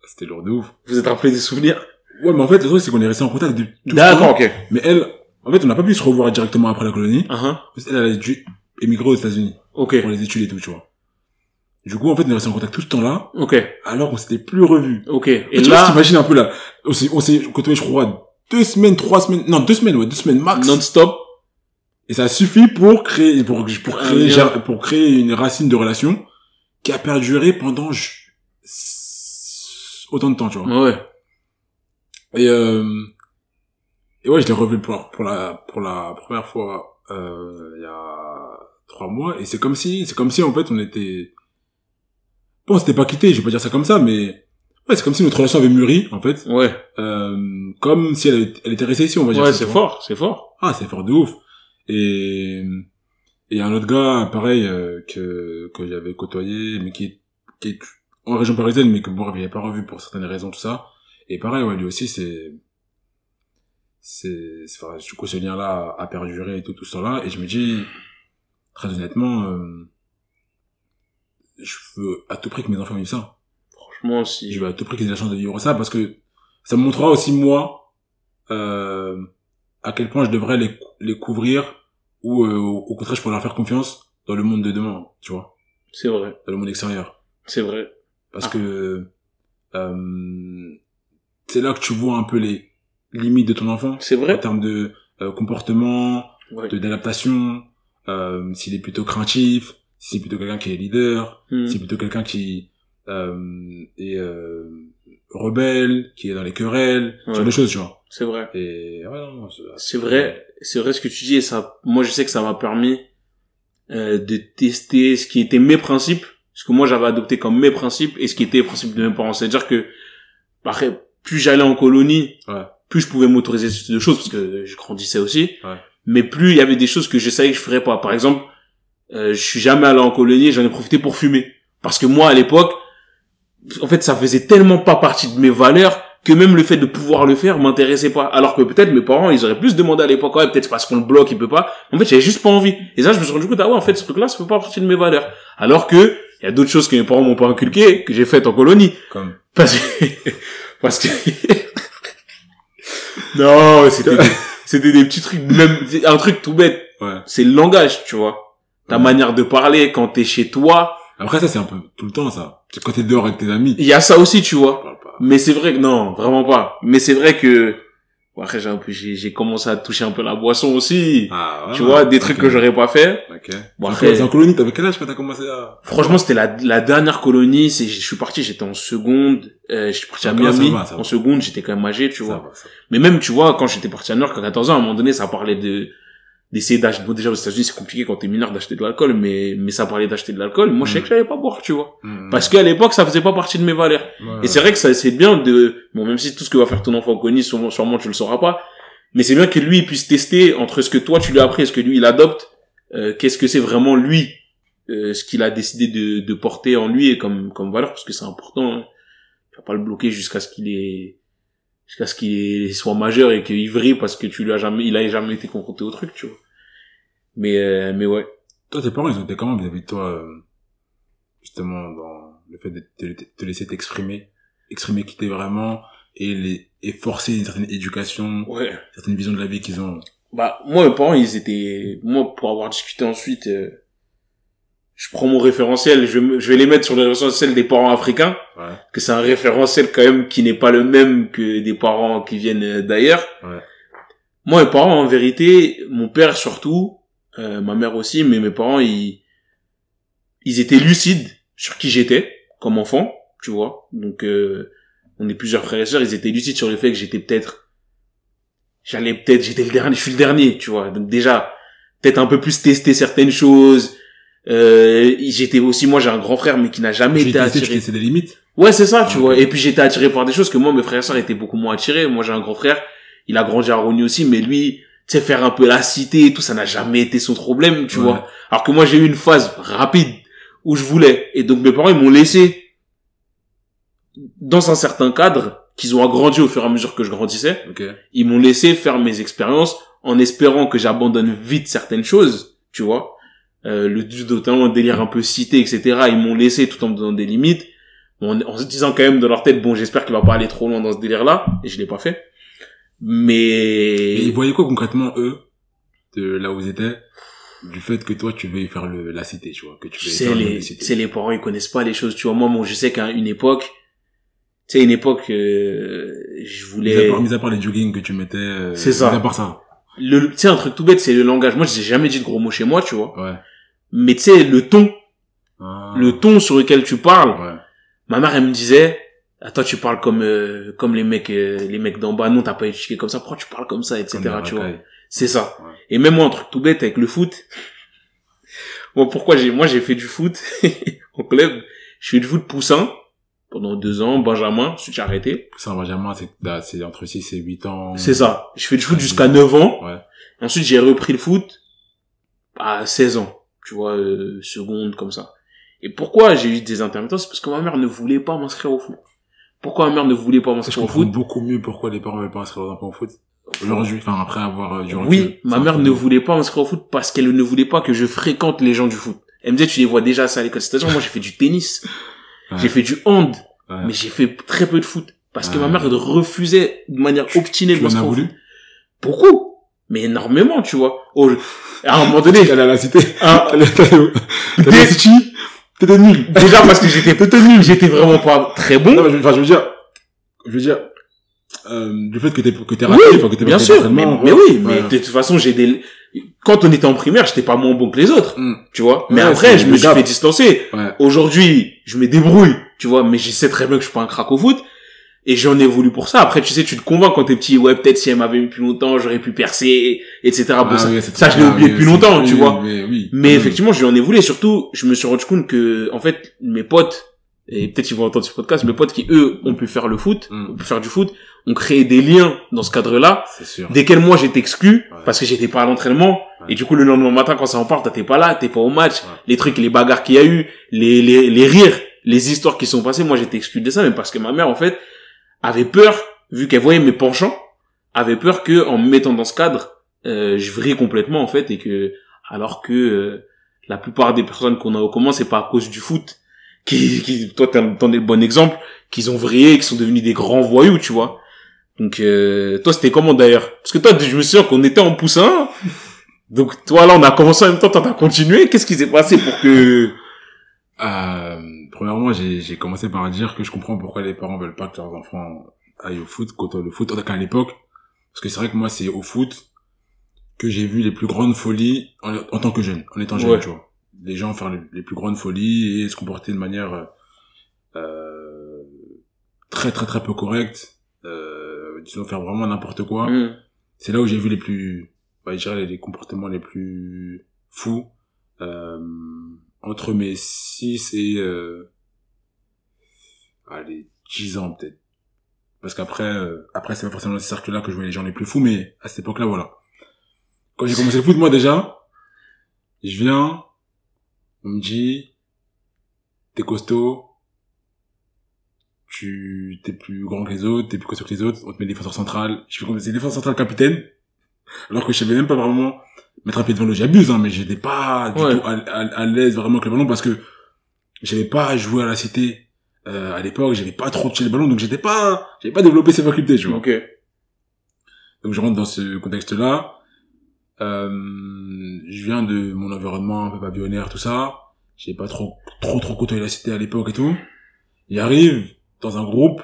C'était lourd de ouf. Vous êtes rappelé des souvenirs? Ouais, mais en fait, le truc, c'est qu'on est resté en contact depuis tout D'accord, ok. Mais elle, en fait, on n'a pas pu se revoir directement après la colonie. Uh-huh. Elle, elle a dû émigrer aux États-Unis Ok. pour les études et tout, tu vois. Du coup, en fait, on est resté en contact tout ce temps-là, Ok. alors qu'on s'était plus revus. Ok. Et Et tu vois, là, t'imagines un peu là, on s'est, on s'est côtoyé, je crois, deux semaines, trois semaines, non, deux semaines, ouais, deux semaines max. non-stop. Et ça suffit pour créer, pour, créer, pour créer une racine de relation qui a perduré pendant autant de temps, tu vois. Ouais. Et, euh, et ouais, je l'ai revu pour, pour la, pour la première fois, euh, il y a trois mois. Et c'est comme si, c'est comme si, en fait, on était, bon, on s'était pas quitté, je vais pas dire ça comme ça, mais, ouais, c'est comme si notre relation avait mûri, en fait. Ouais. Euh, comme si elle, elle était restée ici, on va dire. Ouais, c'est fort, c'est fort. Ah, c'est fort de ouf. Et, et un autre gars, pareil, euh, que, que j'avais côtoyé, mais qui est, qui est en région parisienne, mais que bon, il avait pas revu pour certaines raisons, tout ça. Et pareil, ouais, lui aussi, c'est, c'est, enfin, du coup, ce lien-là a perduré et tout, tout ça là. Et je me dis, très honnêtement, euh, je veux à tout prix que mes enfants vivent ça. Franchement, si. Je veux à tout prix qu'ils aient la chance de vivre ça parce que ça me montrera aussi moi euh, à quel point je devrais les, les couvrir ou euh, au au contraire je pourrais leur faire confiance dans le monde de demain, tu vois, C'est vrai. dans le monde extérieur. C'est vrai. Parce Ah. que euh, c'est là que tu vois un peu les limites de ton enfant C'est en vrai. termes de euh, comportement, Ouais. de d'adaptation, euh, s'il est plutôt craintif, si c'est plutôt quelqu'un qui est leader, Hmm. c'est plutôt quelqu'un qui euh, est euh, rebelle, qui est dans les querelles, ce Ouais. genre de choses, tu vois. C'est vrai. Et ouais, non, non, c'est- C'est vrai, c'est vrai ce que tu dis et ça, moi je sais que ça m'a permis euh, de tester ce qui était mes principes, ce que moi j'avais adopté comme mes principes et ce qui était les principes de mes parents. C'est-à-dire que, après, plus j'allais en colonie, Ouais. plus je pouvais m'autoriser ce type de choses parce que je grandissais aussi. Ouais. Mais plus il y avait des choses que je savais que je ferais pas. Par exemple, euh, je suis jamais allé en colonie, et j'en ai profité pour fumer. Parce que moi à l'époque, en fait, ça faisait tellement pas partie de mes valeurs que même le fait de pouvoir le faire m'intéressait pas. Alors que peut-être mes parents, ils auraient plus demandé à l'époque, ouais, peut-être parce qu'on le bloque, il peut pas. En fait, j'avais juste pas envie. Et ça, je me suis rendu compte, ah ouais, en fait, ce truc-là, ça fait pas partie de mes valeurs. Alors que, il y a d'autres choses que mes parents m'ont pas inculquées, que j'ai faites en colonie. Comme. Parce que, parce que, non, c'était, des- c'était des petits trucs, même, un truc tout bête. Ouais. C'est le langage, tu vois. Ta Ouais. manière de parler quand t'es chez toi. Après, ça, c'est un peu tout le temps, ça. Quand t'es dehors avec tes amis. Il y a ça aussi, tu vois. Mais c'est vrai que non, vraiment pas. Mais c'est vrai que après j'ai un peu j'ai commencé à toucher un peu la boisson aussi. Ah, ouais, tu vois, des trucs que j'aurais pas fait. Ok. Bon Après, en colonie, t'avais quel âge quand t'as commencé à... franchement, c'était la la dernière colonie, c'est je suis parti, j'étais en seconde, euh, je suis parti à Miami va, en seconde, j'étais quand même âgé, tu Ça vois. va. Mais même tu vois, quand j'étais parti à New York à 14 ans, à un moment donné, ça parlait de d'essayer d'acheter bon, déjà aux États-Unis, c'est compliqué quand t'es mineur d'acheter de l'alcool, mais mais ça parlait d'acheter de l'alcool. Moi, je sais Mm. que j'allais pas boire, tu vois. Mm, Parce qu'à l'époque, ça faisait pas partie de mes valeurs. ouais. Et c'est vrai que ça, c'est bien de, bon, même si tout ce que va faire ton enfant CONI, sûrement, sûrement tu le sauras pas, mais c'est bien que lui, il puisse tester entre ce que toi tu lui as appris et ce que lui, il adopte, euh, qu'est-ce que c'est vraiment lui, euh, ce qu'il a décidé de, de porter en lui et comme, comme valeur, parce que c'est important, hein. Tu vas pas le bloquer jusqu'à ce qu'il est, jusqu'à ce qu'il soit majeur et qu'il vrille parce que tu lui as jamais, il a jamais été confronté au truc, tu vois. Mais, euh, mais ouais. Toi, tes parents, ils ont été comment vis-à-vis de toi, euh, justement, dans le fait de te, te laisser t'exprimer, exprimer qui t'es vraiment, et les, et forcer une certaine éducation, Ouais. une certaine vision de la vie qu'ils ont? Bah, moi, mes parents, ils étaient, moi, pour avoir discuté ensuite, euh, je prends mon référentiel, je, je vais les mettre sur le référentiel des parents africains, Ouais. que c'est un référentiel quand même qui n'est pas le même que des parents qui viennent euh, d'ailleurs. Ouais. Moi, mes parents, en vérité, mon père surtout, euh, ma mère aussi, mais mes parents, ils, ils étaient lucides sur qui j'étais comme enfant, tu vois. Donc, euh, on est plusieurs frères et sœurs, ils étaient lucides sur le fait que j'étais peut-être, j'allais peut-être, j'étais le dernier, je suis le dernier, tu vois. Donc déjà, peut-être un peu plus tester certaines choses. Euh, j'étais aussi, moi, j'ai un grand frère, mais qui n'a jamais été attiré. testais des limites. Ouais, c'est ça, tu vois. Et puis j'étais attiré par des choses que moi, mes frères et sœurs étaient beaucoup moins attirés. Moi, j'ai un grand frère, il a grandi à Rony aussi, mais lui, tu sais, faire un peu la cité et tout, ça n'a jamais été son problème, tu Ouais. vois. Alors que moi, j'ai eu une phase rapide où je voulais. Et donc mes parents, ils m'ont laissé dans un certain cadre qu'ils ont agrandi au fur et à mesure que je grandissais. Ils m'ont laissé faire mes expériences en espérant que j'abandonne vite certaines choses, tu vois. Euh, le notamment délire un peu cité, etc. Ils m'ont laissé tout en me donnant des limites. En, en se disant quand même dans leur tête, bon, j'espère qu'il va pas aller trop loin dans ce délire-là. Et je l'ai pas fait. Mais... Et ils voyaient quoi concrètement, eux, de là où ils étaient, du fait que toi, tu veux faire le, la cité, tu vois, que tu veux c'est les, la cité. c'est les parents, ils connaissent pas les choses, tu vois. Moi, bon, je sais qu'à une époque, tu sais, une époque, euh, je Mis voulais, à, part, mis à part les jogging que tu mettais, euh, C'est ça. Mis à part ça. le, tu sais, un truc tout bête, c'est le langage. Moi, j'ai jamais dit de gros mots chez moi, tu vois. Ouais. Mais tu sais, le ton, Ah. le ton sur lequel tu parles, Ouais. ma mère, elle me disait, attends, tu parles comme, euh, comme les mecs, euh, les mecs d'en bas. Non, t'as pas éduqué comme ça. Pourquoi tu parles comme ça, etc., Comme tu vois. C'est ça. Ouais. Et même moi, un truc tout bête avec le foot. Bon, pourquoi j'ai, moi, j'ai fait du foot au club. Je fais du foot poussin pendant deux ans, Benjamin, ensuite j'ai arrêté. Ça, Benjamin, c'est, bah, c'est entre 6 et 8 ans. C'est ça. Je fais du foot jusqu'à c'est- 9 ans. Ouais. Ensuite, j'ai repris le foot à 16 ans. Tu vois, euh, seconde, comme ça. Et pourquoi j'ai eu des intermittents C'est parce que ma mère ne voulait pas m'inscrire au foot. Pourquoi ma mère ne voulait pas m'inscrire au foot beaucoup mieux pourquoi les parents veulent pas inscrire leurs enfants au foot. Aujourd'hui, enfin, après avoir euh, du recul. Oui, ma mère ne voulait pas m'inscrire au foot parce qu'elle ne voulait pas que je fréquente les gens du foot. Elle me disait, tu les vois déjà ça à l'école. C'est-à-dire, moi, j'ai fait du tennis, Ouais. j'ai fait du hand, Ouais. mais j'ai fait très peu de foot. Parce que Ouais. ma mère refusait de manière obstinée de m'inscrire au voulu? foot. Beaucoup. Mais énormément, tu vois. Oh, je- à un moment donné, Elle à la cité. T'as Des-? T'étais nul. déjà parce que j'étais nul, j'étais vraiment pas très bon. Non, mais je, enfin, je veux dire, je veux dire, euh, du fait que t'es, que t'es Oui, raté, enfin, que t'es bien sûr. Mais, mais oui, mais de toute façon, j'ai des, quand on était en primaire, j'étais pas moins bon que les autres, Hmm. tu vois. Mais Ouais, après, je me suis fait distancer. Ouais. Aujourd'hui, je me débrouille, tu vois, mais je sais très bien que je suis pas un crack au foot. Et j'en ai voulu pour ça. Après, tu sais, tu te convaincs quand t'es petit, ouais, peut-être si elle m'avait mis plus longtemps, j'aurais pu percer, etc. Bon, Ah ça, oui, ça, je l'ai ah oublié oui, depuis longtemps, tu vois. Mais oui. Mais Oui. effectivement, je lui en ai voulu. Et surtout, je me suis rendu compte que, en fait, mes potes, et peut-être ils vont entendre ce podcast, mes potes qui, eux, ont pu faire le foot, Mm. ont pu faire du foot, ont créé des liens dans ce cadre-là, desquels moi j'étais exclu, Ouais. parce que j'étais pas à l'entraînement. Ouais. Et du coup, le lendemain matin, quand ça en parle, t'es pas là, t'es pas au match. Ouais. Les trucs, les bagarres qu'il y a eu, les, les, les rires, les histoires qui sont passées, moi j'étais exclu de ça, mais parce que ma mère, en fait, avait peur, vu qu'elle voyait mes penchants, avait peur que, en me mettant dans ce cadre, euh, je vrille complètement, en fait, et que, alors que, euh, la plupart des personnes qu'on a au commun, c'est pas à cause du foot, qui, qui toi, t'en es le bon exemple, qu'ils ont vrillé, qu'ils sont devenus des grands voyous, tu vois. Donc, euh, toi, c'était comment d'ailleurs? Parce que toi, je me souviens qu'on était en poussin. Donc, toi, là, on a commencé en même temps, t'as continué. Qu'est-ce qui s'est passé pour que... Euh, premièrement, j'ai, commencé par dire que je comprends pourquoi les parents veulent pas que leurs enfants aillent au foot, côtoient le foot, en tout cas à l'époque. Parce que c'est vrai que moi, c'est au foot que j'ai vu les plus grandes folies en, en tant que jeune, en étant jeune, Ouais. tu vois. Les gens faire les, les plus grandes folies et se comporter de manière euh, très très très peu correcte, euh, disons faire vraiment n'importe quoi. Hmm. C'est là où j'ai vu les plus, ouais, je dirais les, les comportements les plus fous euh, entre mes 6 et euh, allez 10 ans peut-être. Parce qu'après, euh, après c'est pas forcément dans ce cercle-là que je voyais les gens les plus fous, mais à cette époque-là, voilà. Quand j'ai commencé le foot, moi déjà, je viens, on me dit, t'es costaud, tu t'es plus grand que les autres, t'es plus costaud que les autres, on te met défenseur central. Je fais comme c'est défenseur central capitaine, alors que je savais même pas vraiment mettre un pied devant l'eau. J'abuse, hein, mais j'étais pas du Ouais. tout à, à, à l'aise vraiment avec le ballon parce que j'avais pas joué à la cité euh, à l'époque, j'avais pas trop touché le ballon, donc j'étais pas, j'avais pas développé ces facultés, tu vois. Ok. Donc je rentre dans ce contexte-là. Euh, je viens de mon environnement un peu pavillonnaire, tout ça. J'ai pas trop, trop, trop côtoyé la cité à l'époque et tout. Il arrive dans un groupe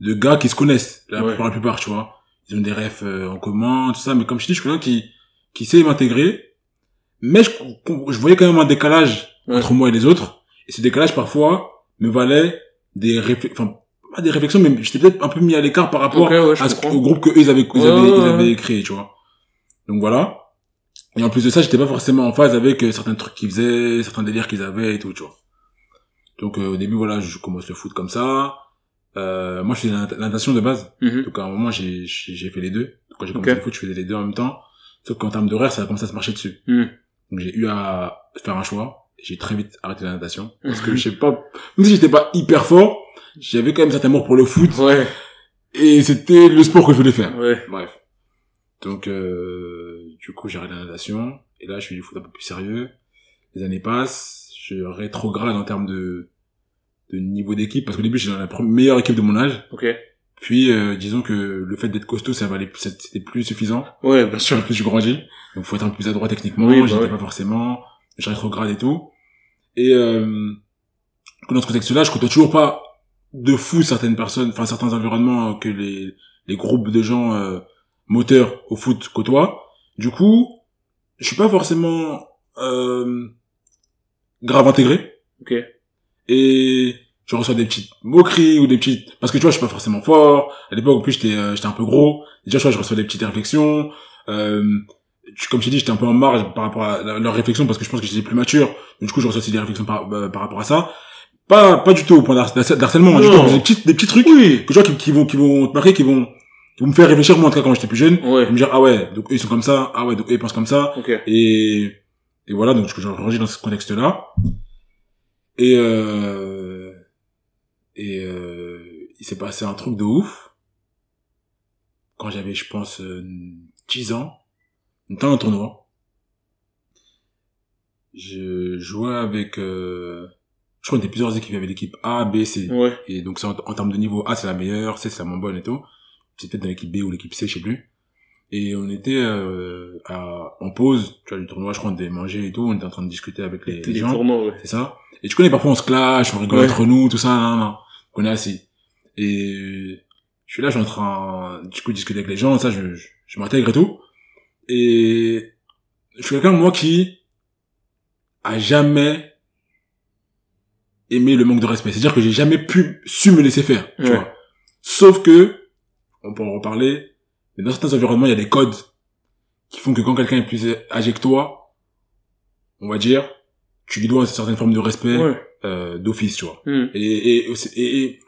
de gars qui se connaissent, la, Ouais. pour la plupart, tu vois. Ils ont des refs euh, en commun, tout ça. Mais comme je dis, je suis quelqu'un qui, qui sait m'intégrer. Mais je, je voyais quand même un décalage Ouais. entre moi et les autres. Et ce décalage, parfois, me valait des réflexions, enfin, pas des réflexions, mais j'étais peut-être un peu mis à l'écart par rapport ouais, à ce- au groupe que eux, ils avaient, ils Ouais, avaient, ils avaient créé, tu vois. Donc voilà. Et en plus de ça, j'étais pas forcément en phase avec euh, certains trucs qu'ils faisaient, certains délires qu'ils avaient et tout, tu vois. Donc euh, au début, voilà, je commence le foot comme ça. Euh, moi, je faisais la nat- la natation de base. Mhm. Donc à un moment, j'ai j'ai j'ai fait les deux. Quand j'ai commencé Ok. le foot, je faisais les deux en même temps. Sauf qu'en termes d'horaire, ça a commencé à se marcher dessus. Hmm. Donc j'ai eu à faire un choix. J'ai très vite arrêté la natation. Parce que Mhm. je sais pas, même si j'étais pas hyper fort, j'avais quand même certain amour pour le foot. Ouais. Et c'était le sport que je voulais faire. Ouais. Bref. Donc, euh, du coup, j'ai arrêté la natation. Et là, je fais du foot un peu plus sérieux. Les années passent. Je rétrograde en termes de, de niveau d'équipe. Parce qu'au début, j'étais dans la meilleure équipe de mon âge. Ok. Puis, euh, disons que le fait d'être costaud, ça valait, c'était plus suffisant. Ouais, bien sûr. En plus, je grandis. Donc, faut être un peu plus adroit techniquement. Oui, bah J'étais ouais. pas forcément. Je rétrograde et tout. Et, euh, dans ce contexte-là, je côtoie toujours pas de fou certaines personnes, enfin, certains environnements que les, les groupes de gens, euh, moteurs au foot côtoient. Du coup, je suis pas forcément, euh, grave intégré. Ok. Et, je reçois des petites moqueries ou des petites, parce que tu vois, je suis pas forcément fort. À l'époque, en plus, j'étais, euh, j'étais un peu gros. Déjà, tu vois, je reçois des petites réflexions. Euh, comme je t'ai dit, j'étais un peu en marge par rapport à leurs réflexions parce que je pense que j'étais plus mature. Donc, du coup, je reçois aussi des réflexions par, euh, par rapport à ça. Pas, pas du tout au point d'har- d'harcèlement, hein, du Non. tout, des petits, des petits trucs Oui. que tu vois qui, qui vont, qui vont te marquer, qui vont, qui vont me faire réfléchir, moi, en tout cas, quand j'étais plus jeune. Ouais. Me dire, ah ouais, donc eux, ils sont comme ça. Ah ouais, donc eux, ils pensent comme ça. Ok. Et, et voilà, donc je rangeais dans ce contexte-là. Et, euh, et euh, il s'est passé un truc de ouf. Quand j'avais, je pense, euh, 10 ans, on était dans un tournoi. Je jouais avec, euh, je crois qu'il y avait plusieurs équipes. Il y avait l'équipe A, B, C. Ouais. Et donc, en, en termes de niveau A, c'est la meilleure, C, c'est la moins bonne et tout. C'est peut-être dans l'équipe B ou l'équipe C, je sais plus. Et on était euh, à, en pause, tu vois, du tournoi, je crois, on devait manger et tout, on était en train de discuter avec les, les gens, ouais. c'est ça. Et tu connais, parfois on se clash, on rigole Ouais. entre nous, tout ça, non, non, on est assis. Et je suis là, je suis en train, du coup, de discuter avec les gens, ça, je, je, je m'intègre et tout. Et je suis quelqu'un, moi, qui a jamais aimé le manque de respect. C'est-à-dire que j'ai jamais pu, su me laisser faire, tu Ouais. vois. Sauf que, on peut en reparler, mais dans certains environnements, il y a des codes qui font que quand quelqu'un est plus âgé que toi, on va dire, tu lui dois une certaine forme de respect Ouais. euh, d'office, tu vois. Hmm. Et, et, et, et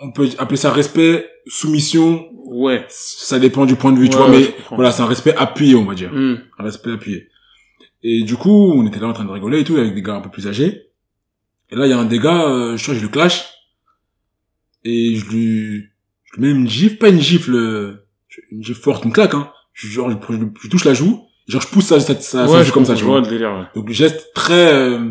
on peut appeler ça respect, soumission, Ouais. ça dépend du point de vue, tu vois, ouais, mais voilà, c'est un respect appuyé, on va dire. Hmm. Un respect appuyé. Et du coup, on était là en train de rigoler et tout, avec des gars un peu plus âgés. Et là, il y a un des gars, euh, je crois que je le clash. Et je lui, je lui mets une gifle, pas une gifle, une gifle forte, une claque, hein. Je, genre, je, je- je touche la joue, genre, je pousse sa, sa, sa Ouais, joue comme ça, je tu vois. le délire, ouais. Donc, geste très, euh,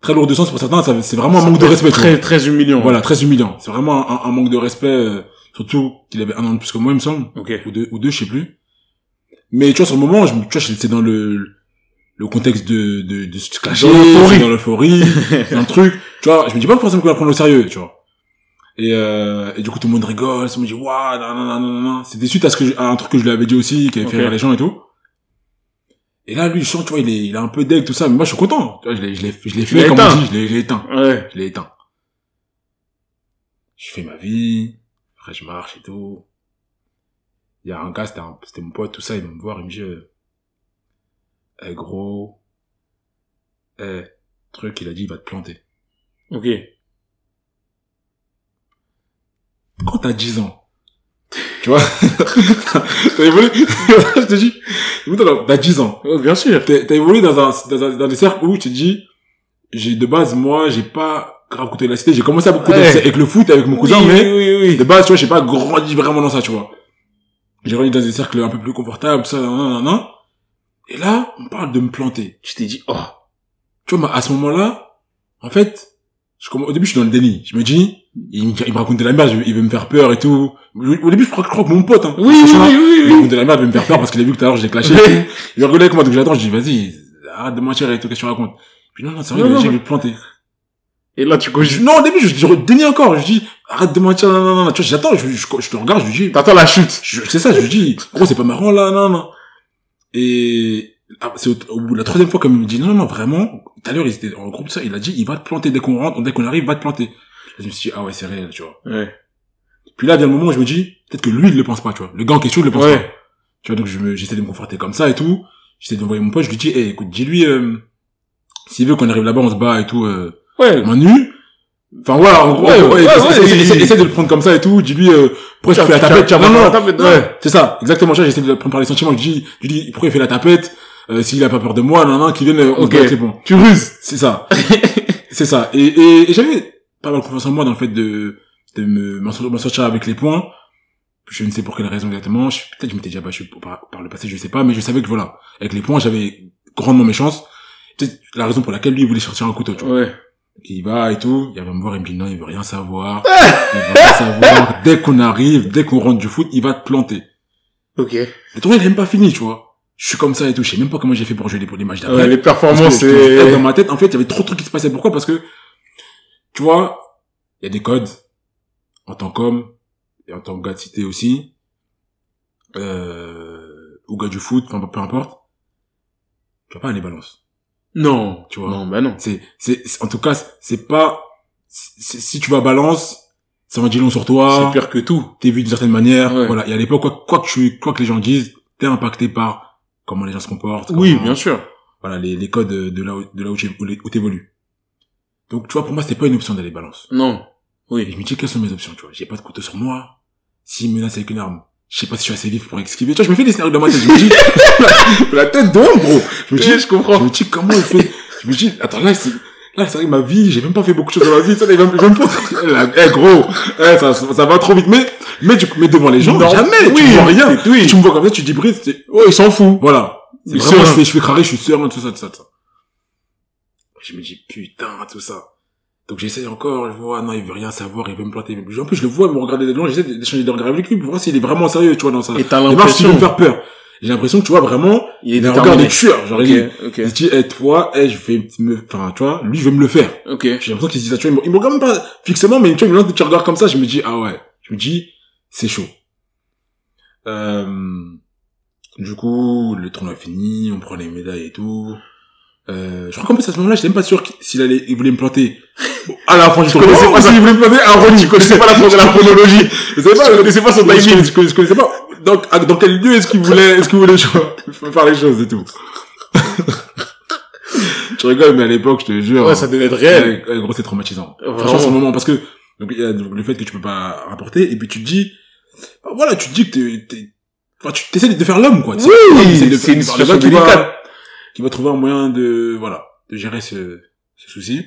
très lourd de sens pour certains, ça- c'est vraiment un manque de respect. Très, très humiliant. Voilà, très humiliant. C'est vraiment un, un manque de respect, euh, surtout qu'il avait un an de plus que moi, il me semble Ok. ou deux, ou deux, je sais plus. Mais tu vois, sur le moment, je, tu vois, c'est dans le, le contexte de, de, de se clasher, Dans l'euphorie. dans c'est un truc, tu vois, je me dis pas forcément qu'on va prendre au sérieux, tu vois. Et, euh, et du coup, tout le monde rigole, tout le monde dit, waouh, non, non, non, non, non. C'était suite à ce que, je- à un truc que je lui avais dit aussi, qui avait fait rire les gens et tout. Et là, lui, je sens, tu vois, il est, il est un peu deg, tout ça, mais moi, je suis content. Tu vois, je l'ai, je l'ai, je l'ai fait, comme éteint. on dit, je l'ai, je l'ai éteint. Ouais. Je l'ai éteint. Je fais ma vie. Après, je marche et tout. Il y a un gars, c'était, un- c'était mon pote, tout ça, il vient me voir, il me dit, euh, Eh, gros, eh, truc, il a dit, il va te planter. Ok. Quand t'as 10 ans, tu vois, t'as évolué, je te dis, t'as 10 ans, bien sûr. t'as évolué dans un, dans un, dans des cercles où tu te dis, j'ai, de base, moi, j'ai pas grave côté de la cité, j'ai commencé à beaucoup Ouais. avec le foot, avec mon cousin, oui, mais, oui, oui, de base, tu vois, j'ai pas grandi vraiment dans ça, tu vois. J'ai grandi dans des cercles un peu plus confortables, ça, nan, nan, nan. Et là, on parle de me planter. Tu t'es dit, oh. Tu vois, à ce moment-là, en fait, je au début, je suis dans le déni. Je me dis, il me, il me raconte de la merde, il veut me faire peur et tout. Au début, je crois, je crois que mon pote, hein. Oui, oui, Franchement, oui, Il me oui, raconte de la merde, il veut me faire peur parce qu'il a vu que tout à l'heure, j'ai clashé. oui. Il rigolait avec moi, donc j'attends, je dis, vas-y, arrête de mentir et tout, qu'est-ce que tu racontes? Puis non, non, c'est vrai, vais te planter. Et là, tu Je- non, au début, je, je dénie encore, je dis, arrête de mentir, non, non, non, tu vois, j'attends, je, je, je te regarde, je lui dis, T'attends la chute. c'est ça, je lui dis, gros, c'est pas marrant, là, non, non. Et, ah, c'est au, au bout de la troisième fois, comme il me dit, non, non, non, vraiment, tout à l'heure, il était en groupe, ça, il a dit, il va te planter dès qu'on rentre, dès qu'on arrive, il va te planter. Je me suis dit, ah ouais, c'est réel, tu vois. Ouais. Puis là, vient le moment où je me dis, peut-être que lui, il le pense pas, tu vois. Le gars en question, il le pense Ouais. pas. Tu vois, donc je me, j'essaie de me conforter comme ça et tout. J'essaie d'envoyer mon pote, je lui dis, eh, écoute, dis-lui, euh, s'il veut qu'on arrive là-bas, on se bat et tout, euh, Ouais. main nue. Enfin voilà, en gros, Ouais, ouais, essaie, de le prendre comme ça et tout. Dis-lui, euh, pourquoi tu fais la tapette non, non, tapette, ouais. c'est ça, exactement. J'essaie de le prendre par les sentiments. Je dis, je dis, pourquoi il fait la tapette euh, S'il a pas peur de moi, non, non, qu'il vienne, euh, on se bat, c'est bon. Tu ruses. C'est ça, c'est ça. Et, et, et j'avais pas mal confiance en moi dans le fait de de me m'en sor- m'en sortir avec les points je ne sais pour quelle raison exactement. Je- Peut-être je m'étais déjà battu par, par le passé, je sais pas, mais je savais que voilà, avec les points, j'avais grandement mes chances. Peut-être la raison pour laquelle lui il voulait sortir un couteau, tu vois. Ouais. Il va et tout, il va me voir, il me dit non, il veut rien savoir. il veut rien savoir. Dès qu'on arrive, dès qu'on rentre du foot, il va te planter. Ok. Le tournoi, il est même pas fini, tu vois. Je suis comme ça et tout, je sais même pas comment j'ai fait pour jouer les, pour les matchs d'après. Ouais, les que performances, c'est... dans ma tête, en fait, il y avait trop de trucs qui se passaient. Pourquoi? Parce que, tu vois, il y a des codes, en tant qu'homme, et en tant que gars de cité aussi, euh, ou gars du foot, enfin, peu importe, tu vas pas aller balance. Non. Tu vois. Non, bah non. C'est, c'est, en tout cas, c'est pas, si tu vas balance, ça en dit long sur toi, C'est pire que tout. t'es vu d'une certaine manière, Ouais. voilà. Et à l'époque, quoi, quoi que tu, quoi que les gens disent, t'es impacté par comment les gens se comportent. Oui, comment- bien sûr. voilà les, les codes de là où, de là où t'évolues. Donc tu vois pour moi c'était pas une option d'aller balance. Non. Et Oui. je me dis quelles sont mes options tu vois? J'ai pas de couteau sur moi. S'il me menace avec une arme, je sais pas si je suis assez vif pour esquiver. Tu vois je me fais des scénarios dans ma tête. Je me dis la tête d'homme gros. Je me dis Oui, je comprends. je me dis comment il fait? Je me dis attends là c'est là c'est vrai que ma vie j'ai même pas fait beaucoup de choses dans ma vie. Ça il va me- il va me poser- Là, Eh gros eh, ça, ça va trop vite mais mais tu mais devant les gens Non. jamais tu Oui. vois rien. Oui. Tu me vois comme ça tu dis Brice Ouais, il s'en fout. voilà. C'est vraiment, je fais, je fais crarer, je suis serein, tout ça, tout ça, tout ça. Je me dis, putain, tout ça. Donc j'essaye encore, je vois, non, il veut rien savoir, il veut me planter. En plus, je le vois me regarder de loin, j'essaie d'échanger de regards avec lui pour voir s'il est vraiment sérieux, tu vois, dans ça. Et t'as Il il l'impression... me faire peur. J'ai l'impression que, tu vois, vraiment, Il est il a un regard de tueur. Genre, il, Ok, ok. il se dit, eh, toi, eh, je vais me, enfin, tu vois, lui, je vais me le faire. Ok. J'ai l'impression qu'il se dit ça, tu vois, il me, il regarde même pas fixement, mais tu vois, il me lance des petits regards comme ça, je me dis, ah ouais. Je me dis, c'est chaud. Euh, du coup, le tournoi est fini, on prend les médailles et tout. Euh, je crois qu'en plus, à ce moment-là, j'étais même pas sûr qu'il- s'il allait, il voulait me planter. À la fin du tournoi, connaissais pas s'il voulait me planter à Ronnie. Tu connaissais pas la, la chronologie. Je savais pas, Tu connaissais pas son je timing. je connaissais- je connaissais pas. Donc, à- dans quel lieu est-ce qu'il voulait, est-ce qu'il voulait faire les choses et tout? je rigole, mais à l'époque, je te jure. Ouais, ça devait être réel. Ouais, ouais, gros, c'est traumatisant. Vraiment. Franchement, ce moment, parce que, donc, il y a le fait que tu peux pas rapporter, et puis tu te dis, bah, voilà, tu te dis que t'es, t'es, enfin, tu t'essaies de faire l'homme, quoi. Oui, c'est une situation délicate. Qui va trouver un moyen de, voilà, de gérer ce, ce souci.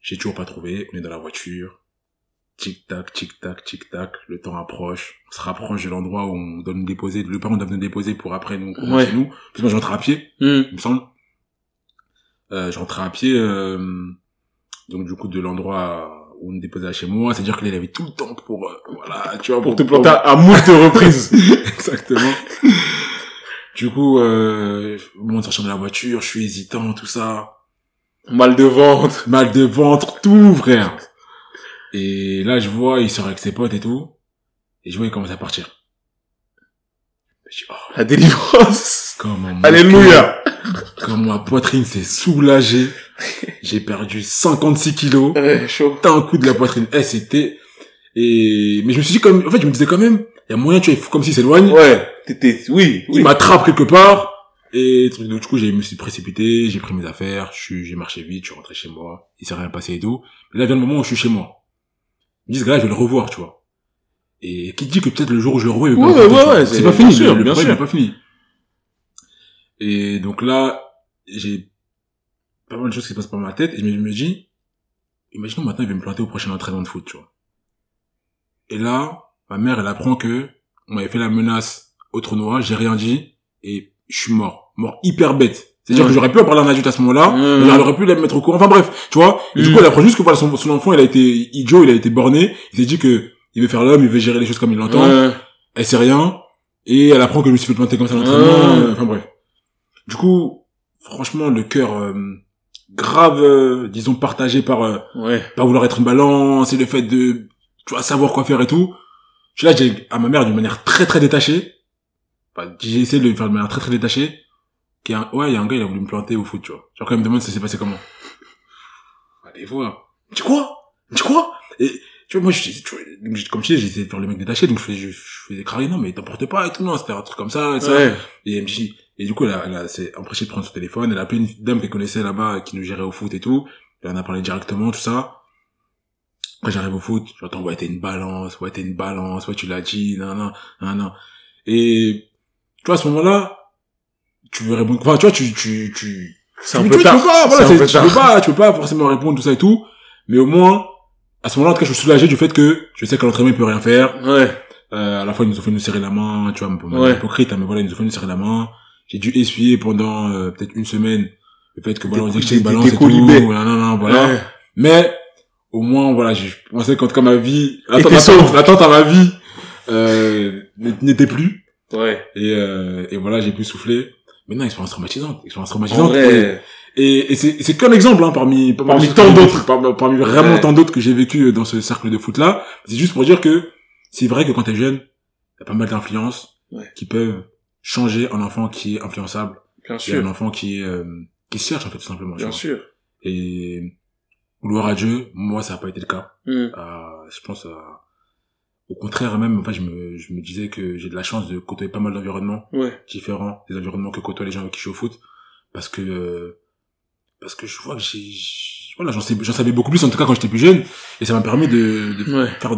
J'ai toujours pas trouvé, on est dans la voiture. Tic-tac, tic-tac, tic-tac, le temps approche, on se rapproche de l'endroit où on doit nous déposer, le parent doit nous déposer pour après nous, Ouais. chez nous. Puis moi, j'entre à pied, Hmm. il me semble. Euh, j'entrais à pied, euh, donc du coup de l'endroit où on me déposait à chez moi, c'est-à-dire qu'il avait tout le temps pour, euh, voilà, tu vois, Pour te planter à moult reprises. Exactement. Du coup, euh, au moment de sortir de la voiture, je suis hésitant, tout ça, Mal de ventre. mal de ventre, tout, frère. Et là, je vois, il sort avec ses potes et tout, et je vois, il commence à partir. Je dis, oh, La délivrance. comment Alléluia. Comme ma poitrine s'est soulagée. J'ai perdu 56 kilos. Ouais, chaud. T'as un coup de la poitrine. Eh, c'était, et, mais je me suis dit comme, en fait, je me disais quand même, il y a moyen, tu vois, il faut comme s'il s'éloigne. Ouais. T'étais, oui. Il oui. m'attrape quelque part. Et donc, du coup, j'ai, je me suis précipité, j'ai pris mes affaires, je suis, j'ai marché vite, je suis rentré chez moi. Il s'est rien passé et tout. Mais là vient le moment où je suis chez moi. Je me dis, ce gars-là, je vais le revoir, tu vois. Et qui dit que peut-être le jour où je le revois, il va Ouais, pas ouais, vois. ouais, c'est pas fini, sûr, le, le bien problème sûr. pas fini. Et donc là, j'ai pas mal de choses qui se passent par ma tête, et je me dis, imaginons maintenant, il va me planter au prochain entraînement de foot, tu vois. Et là, ma mère, elle apprend que on m'avait fait la menace au tournoi, j'ai rien dit, et je suis mort. Mort hyper bête. C'est-à-dire que j'aurais pu en parler à un adulte à ce moment-là, mais elle aurait pu la mettre au courant. Enfin bref, tu vois. Et du Mm. coup, elle apprend juste que voilà, son, son enfant, il a été idiot, il a été borné. Il s'est dit que il veut faire l'homme, il veut gérer les choses comme il l'entend. Elle sait rien. Et elle apprend que je me suis fait planter comme ça à l'entraînement. Euh, Enfin bref. Du coup, franchement, le cœur euh, grave, euh, disons, partagé par euh, Ouais. pas vouloir être une balance et le fait de tu vois savoir quoi faire et tout je suis là j'ai à ma mère d'une manière très très détachée. Enfin, j'ai essayé de le faire de manière très très détachée. Qu'il y a un- ouais il y a un gars il a voulu me planter au foot tu vois. Genre quand même me demande ça s'est passé comment. Allez voir. Tu quoi tu quoi et tu vois moi je, tu vois, comme je disais j'ai essayé de faire le mec détaché donc je faisais je, je faisais craquer non mais t'emporte pas et tout non c'était un truc comme ça et ça. Ouais. et elle me dit, et du coup, elle, a, elle a- s'est empêchée de prendre son téléphone, elle a appelé une dame qu'elle connaissait là-bas, qui nous gérait au foot et tout. Elle en a parlé directement, tout ça. Quand j'arrive au foot, j'entends, ouais, t'es une balance, ouais, t'es une balance, ouais, tu l'as dit, non, non, non, non. Et, tu vois, à ce moment-là, tu veux répondre, enfin, tu vois, tu, tu, tu, C'est tu, un tu- peu tu tard. peux pas, voilà, C'est tu tard. peux pas, tu peux pas forcément répondre tout ça et tout. Mais au moins, à ce moment-là, en tout cas, je suis soulagé du fait que je sais que l'entraînement il peut rien faire, Ouais. Euh, à la fois, ils nous ont fait nous serrer la main, tu vois, peu Ouais. hypocrite, hein, mais voilà, ils nous ont fait nous serrer la main. J'ai dû essuyer pendant euh, peut-être une semaine le fait que voilà, on disait que j'étais une balance et tout. Voilà, non, non, voilà. Ouais. Mais au moins, voilà, je pensais qu'en tout cas ma vie, l'attente, à ma vie euh, n'était plus. Ouais. Et, euh, et voilà, j'ai pu souffler. Maintenant, expérience traumatisante, expérience En traumatisante. vrai, Et, et c'est, c'est qu'un exemple hein, parmi, Parmi tant d'autres. Parmi, parmi vraiment Ouais. tant d'autres que j'ai vécu dans ce cercle de foot là. C'est juste pour dire que c'est vrai que quand t'es jeune, y a pas mal d'influences Ouais. qui peuvent changer un enfant qui est influençable bien et un sûr. enfant qui est euh, qui se cherche en fait tout simplement. Bien sûr. Et gloire à Dieu, moi ça n'a pas été le cas. Hmm. Euh, je pense euh, au contraire même, en fait, je me, je me disais que j'ai de la chance de côtoyer pas mal d'environnements Ouais. différents des environnements que côtoient les gens avec qui je suis au foot parce que euh, parce que je vois que j'ai voilà j'en j'en savais beaucoup plus en tout cas quand j'étais plus jeune et ça m'a permis de, de Ouais. faire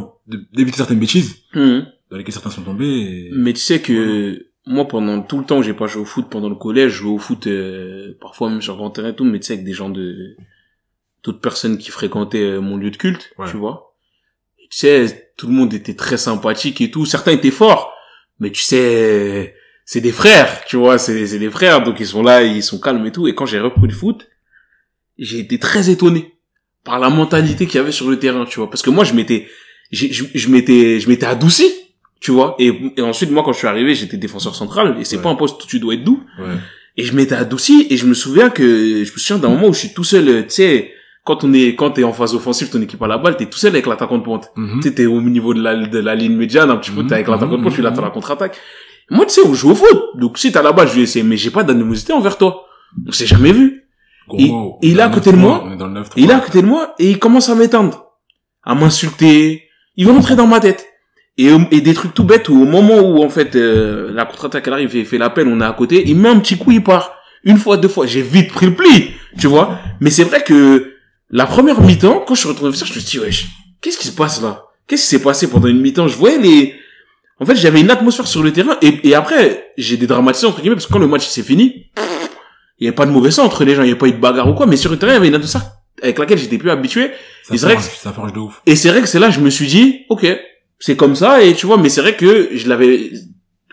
d'éviter certaines bêtises Hmm. dans lesquelles certains sont tombés et... Mais tu sais que moi, pendant tout le temps, j'ai pas joué au foot pendant le collège, je jouais au foot euh, parfois même sur grand terrain et tout, mais tu sais avec des gens de d'autres personnes qui fréquentaient euh, mon lieu de culte, Ouais. tu vois. Et tu sais, tout le monde était très sympathique et tout. Certains étaient forts, mais tu sais, c'est des frères, tu vois, c'est des frères, donc ils sont là, ils sont calmes et tout. Et quand j'ai repris le foot, j'ai été très étonné par la mentalité qu'il y avait sur le terrain, tu vois, parce que moi je m'étais je, je m'étais je m'étais adouci tu vois et, et ensuite moi quand je suis arrivé j'étais défenseur central et c'est Ouais. pas un poste où tu dois être doux ouais et je m'étais adouci et je me souviens que je me souviens d'un moment où je suis tout seul euh, tu sais quand on est quand t'es en phase offensive ton équipe à la balle t'es tout seul avec l'attaquant de pointe Mhm. tu sais t'es au niveau de la de la ligne médiane un petit peu Mhm, t'es avec l'attaquant de mhm, pointe tu mhm. l'attends la contre-attaque moi tu sais on joue au foot donc si t'as la balle je vais essayer mais j'ai pas d'animosité envers toi on s'est jamais vu et il est à côté de moi. 9-3, on est dans le 9-3. et il est à côté de moi et il commence à m'éteindre, à m'insulter. Il va rentrer dans ma tête. Et, des trucs tout bêtes où au moment où en fait euh, la contre-attaque elle arrive et fait l'appel, on est à côté, il met un petit coup, il part. Une fois, deux fois, j'ai vite pris le pli, tu vois. Mais c'est vrai que la première mi-temps, quand je suis retourné ça, je me suis dit, wesh, qu'est-ce qui se passe là? Qu'est-ce qui s'est passé pendant une mi-temps? Je voyais les... En fait, j'avais une atmosphère sur le terrain et, et après, j'ai dédramatisé entre guillemets parce que quand le match s'est fini, il y avait pas de mauvais sang entre les gens, il y avait pas eu de bagarre ou quoi, mais sur le terrain, il y avait une atmosphère avec laquelle j'étais plus habitué. ça et c'est vrai que- forge, ça forge de ouf Et c'est vrai que c'est là je me suis dit, ok, c'est comme ça, et tu vois, mais c'est vrai que je l'avais,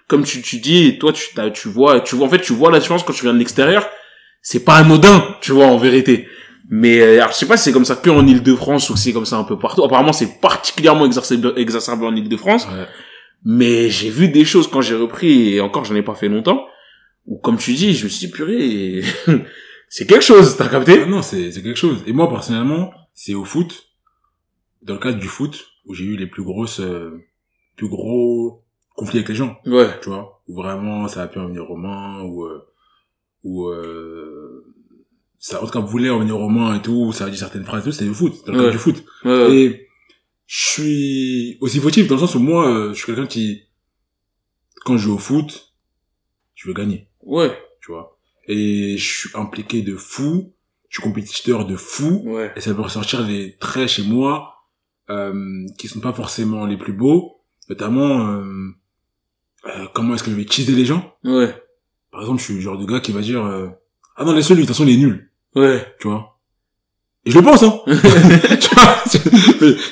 comme tu, tu dis, toi, tu, tu vois, tu vois, en fait, tu vois la différence quand tu viens de l'extérieur. C'est pas anodin, tu vois, en vérité. Mais, euh, alors, je sais pas si c'est comme ça que en Ile-de-France ou si c'est comme ça un peu partout. Apparemment, c'est particulièrement exacerbé, exacerbé en Ile-de-France. ouais. Mais j'ai vu des choses quand j'ai repris, et encore, j'en ai pas fait longtemps, où, comme tu dis, je me suis dit, purée, c'est quelque chose, t'as capté? Ah non c'est c'est quelque chose et moi personnellement c'est au foot dans le cadre du foot où j'ai eu les plus grosses euh, plus gros conflits avec les gens Ouais. tu vois? Où vraiment ça a pu en venir aux mains ou euh, ou euh, ça en tout cas voulait en venir aux mains et tout ça a dit certaines phrases et tout c'était le foot dans le Ouais. du foot Ouais, et je suis aussi fautif dans le sens où moi euh, je suis quelqu'un qui quand je joue au foot je veux gagner Ouais. tu vois et je suis impliqué de fou je suis compétiteur de fou Ouais. et ça peut ressortir des traits chez moi euh, qui sont pas forcément les plus beaux notamment euh, euh, comment est-ce que je vais teaser les gens? Ouais. par exemple je suis le genre de gars qui va dire euh, ah non laisse-le lui de toute façon il est nul Ouais. tu vois et je le pense hein tu vois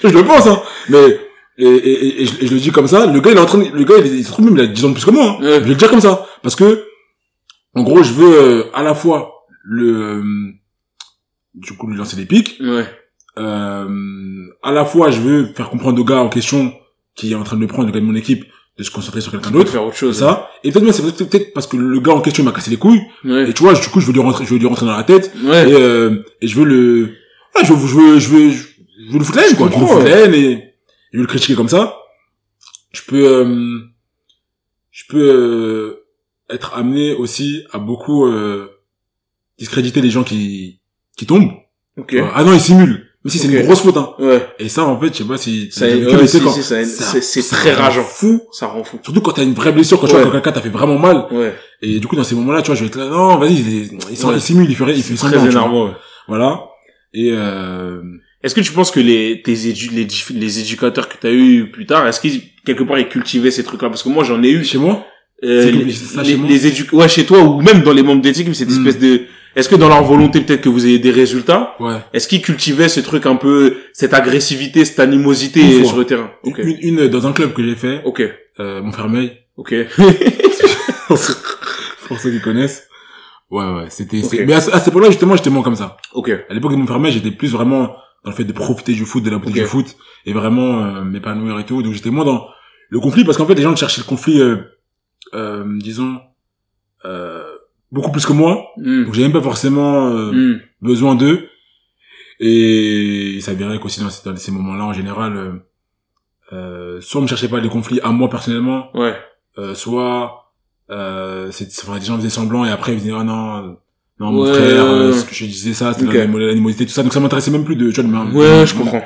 je le pense hein mais et, et, et, et je, et je le dis comme ça le gars il est en train de- le gars il, il se trouve même il a 10 ans de plus que moi hein. Ouais. je vais le dire comme ça parce que en gros je veux euh, à la fois le euh, du coup lui lancer des pics Ouais. euh, à la fois je veux faire comprendre au gars en question qui est en train de le prendre le gars de mon équipe de se concentrer sur quelqu'un d'autre faire autre chose. ça. et peut-être c'est peut-être parce que le gars en question m'a cassé les couilles. Ouais. et tu vois du coup je veux lui rentrer je veux lui rentrer dans la tête. Ouais. et, euh, et je veux le ah, je veux je veux je veux je veux le foutre la haine quoi. Je veux le foutre la haine et je veux le critiquer comme ça. Je peux euh, je peux euh, être amené aussi à beaucoup euh, discréditer les gens qui qui tombent. Ok. ah non ils simulent même si c'est une grosse faute hein Ouais. et ça en fait je sais pas si Ça- ouais, mais c'est si, si, très rageant. fou Ça rend fou. surtout quand t'as une vraie blessure quand tu vois quand quelqu'un t'a fait vraiment mal Ouais. et du coup dans ces moments là tu vois je vais être là non vas-y il, il, simule il fait il fait très ouais. voilà et euh, Est-ce que tu penses que les tes édu les, les éducateurs que t'as eu plus tard, est-ce qu'ils quelque part ils cultivaient ces trucs-là? Parce que moi j'en ai eu. chez moi? Euh, que- les, ça les, chez moi? les édu- ouais chez toi ou même dans les membres d'équipe cette Hmm. espèce de est-ce que dans leur volonté peut-être que vous ayez des résultats, Ouais. est-ce qu'ils cultivaient ce truc un peu, cette agressivité, cette animosité Une sur le terrain Une, une, dans un club que j'ai fait, ok, euh, Montfermeil, ok. pour ceux qui connaissent. Ouais, ouais, c'était, c'est- Ok. mais à, ce- à cette époque-là, justement, j'étais moins comme ça. ok, À l'époque de Montfermeil, j'étais plus vraiment dans le fait de profiter du foot, de la beauté du foot, et vraiment euh, m'épanouir et tout. Donc j'étais moins dans le conflit, parce qu'en fait, les gens cherchaient le conflit, euh, euh, disons, euh, beaucoup plus que moi. Hmm, Donc j'ai même pas forcément euh, hmm, besoin d'eux. Et il s'avérait qu'aussi dans ces, dans ces moments-là, en général, euh, euh, soit on me cherchait pas les conflits à moi personnellement, ouais, euh, soit euh, c'est, enfin, les gens faisaient semblant et après ils disaient oh non non mon Ouais, frère euh, ouais, ce que je disais ça c'était Ok. l'animo- l'animosité tout ça donc ça m'intéressait même plus de tu vois de ouais, je comprends.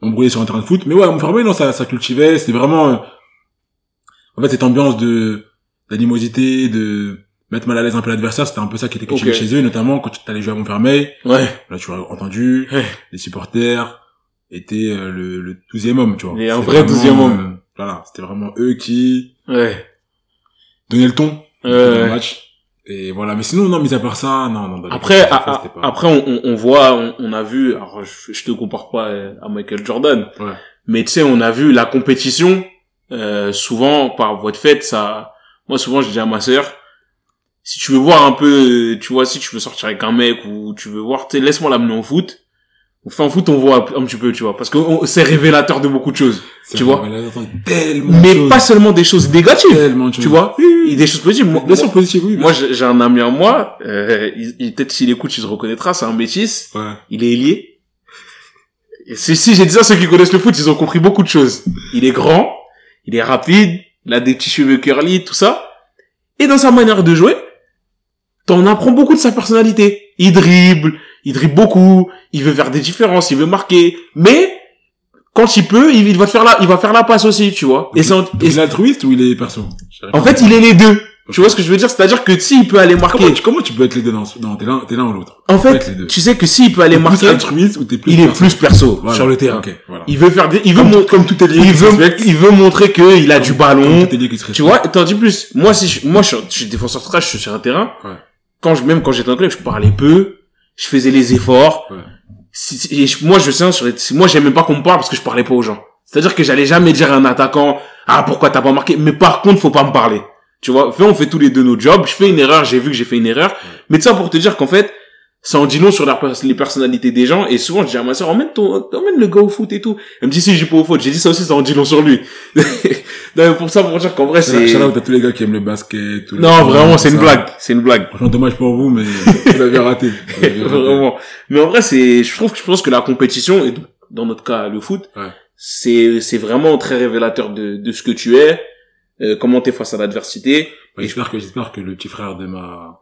m'embrouiller sur un terrain de foot mais ouais mon frère non ça ça cultivait c'était vraiment euh, en fait cette ambiance de d'animosité de mettre mal à l'aise un peu l'adversaire c'était un peu ça qui était Ok. chez eux notamment quand tu allais jouer à Montfermeil Ouais, là tu as entendu Ouais. les supporters étaient euh, le le douzième homme tu vois Et un vrai vraiment, 12e homme. euh, voilà c'était vraiment eux qui ouais, donnaient le ton Ouais, le match. Et voilà, mais sinon, non, mis à part ça, non, non. Après, pas- après, on, on- voit, on, on a vu. Alors, je, je te compare pas à Michael Jordan, Ouais. mais tu sais, on a vu la compétition. euh, souvent, par voie de fait, ça. Moi, souvent, je dis à ma sœur, si tu veux voir un peu, euh, tu vois, si tu veux sortir avec un mec ou tu veux voir, tu laisse-moi l'amener au foot. On fait en foot, on voit un petit peu, tu vois, parce que c'est révélateur de beaucoup de choses. Tu vois. mais tellement choses, pas seulement des choses négatives, tellement choses. tu vois, Oui, oui, et des choses positives. Moi, Bien sûr, positif, oui. moi, j'ai un ami à moi, euh, il, il- peut-être s'il écoute, il se reconnaîtra, c'est un métis. Ouais. Il est ailier. Et si, si j'ai dit ça, ceux qui connaissent le foot, ils ont compris beaucoup de choses. Il est grand, il est rapide, il a des petits cheveux curly, tout ça. Et dans sa manière de jouer, t'en apprends beaucoup de sa personnalité. Il dribble, il dribble beaucoup, il veut faire des différences, il veut marquer. Mais, quand il peut, il, va faire la, il va faire la passe aussi, tu vois. Et c'est et il est altruiste ou il est perso? En fait, il est les deux. Tu vois ce que je veux dire? C'est-à-dire que s'il peut aller marquer, Comment, tu- comment tu peux être les deux dans ce- Non, t'es l'un, t'es l'un ou l'autre? en tu fait, tu sais que s'il peut aller T'es plus marquer, altruiste ou t'es plus il est plus perso Voilà. sur le terrain. Voilà. Il veut faire des, il veut Comme, mon- comme tout est lié, il veut, respecte, il veut montrer qu'il a du comme ballon. tout est lié qui se Tu vois, tandis plus, moi, si je, moi, je, je suis défenseur central, je suis sur un terrain. Ouais. Quand je, même quand j'étais en club, je parlais peu, je faisais les efforts. Ouais. Si- si- et je- moi, je si- moi, j'aimais pas qu'on me parle parce que je parlais pas aux gens. C'est-à-dire que j'allais jamais dire à un attaquant, ah, pourquoi t'as pas marqué? Mais par contre, faut pas me parler. Tu vois, fait, on fait tous les deux nos jobs. Je fais une erreur, j'ai vu que j'ai fait une erreur. Mais tout ça pour te dire qu'en fait, ça en dit long sur la les personnalités des gens. Et souvent, je dis à ma soeur, emmène ton, emmène le gars au foot et tout. Elle me dit, si, j'ai pas au foot. J'ai dit ça aussi, ça en dit long sur lui. non, mais pour ça, pour dire qu'en vrai, c'est... Shout out à tous les gars qui aiment le basket. Non, vraiment, c'est une blague. C'est une blague. Franchement, dommage pour vous, mais vous l'avez raté. Vous l'avez raté. Vraiment. Mais en vrai, c'est, je trouve que je pense que la compétition, et dans notre cas, le foot, Ouais. c'est, c'est vraiment très révélateur de, de ce que tu es, euh, comment t'es face à l'adversité. Ouais, j'espère que, j'espère que le petit frère de ma,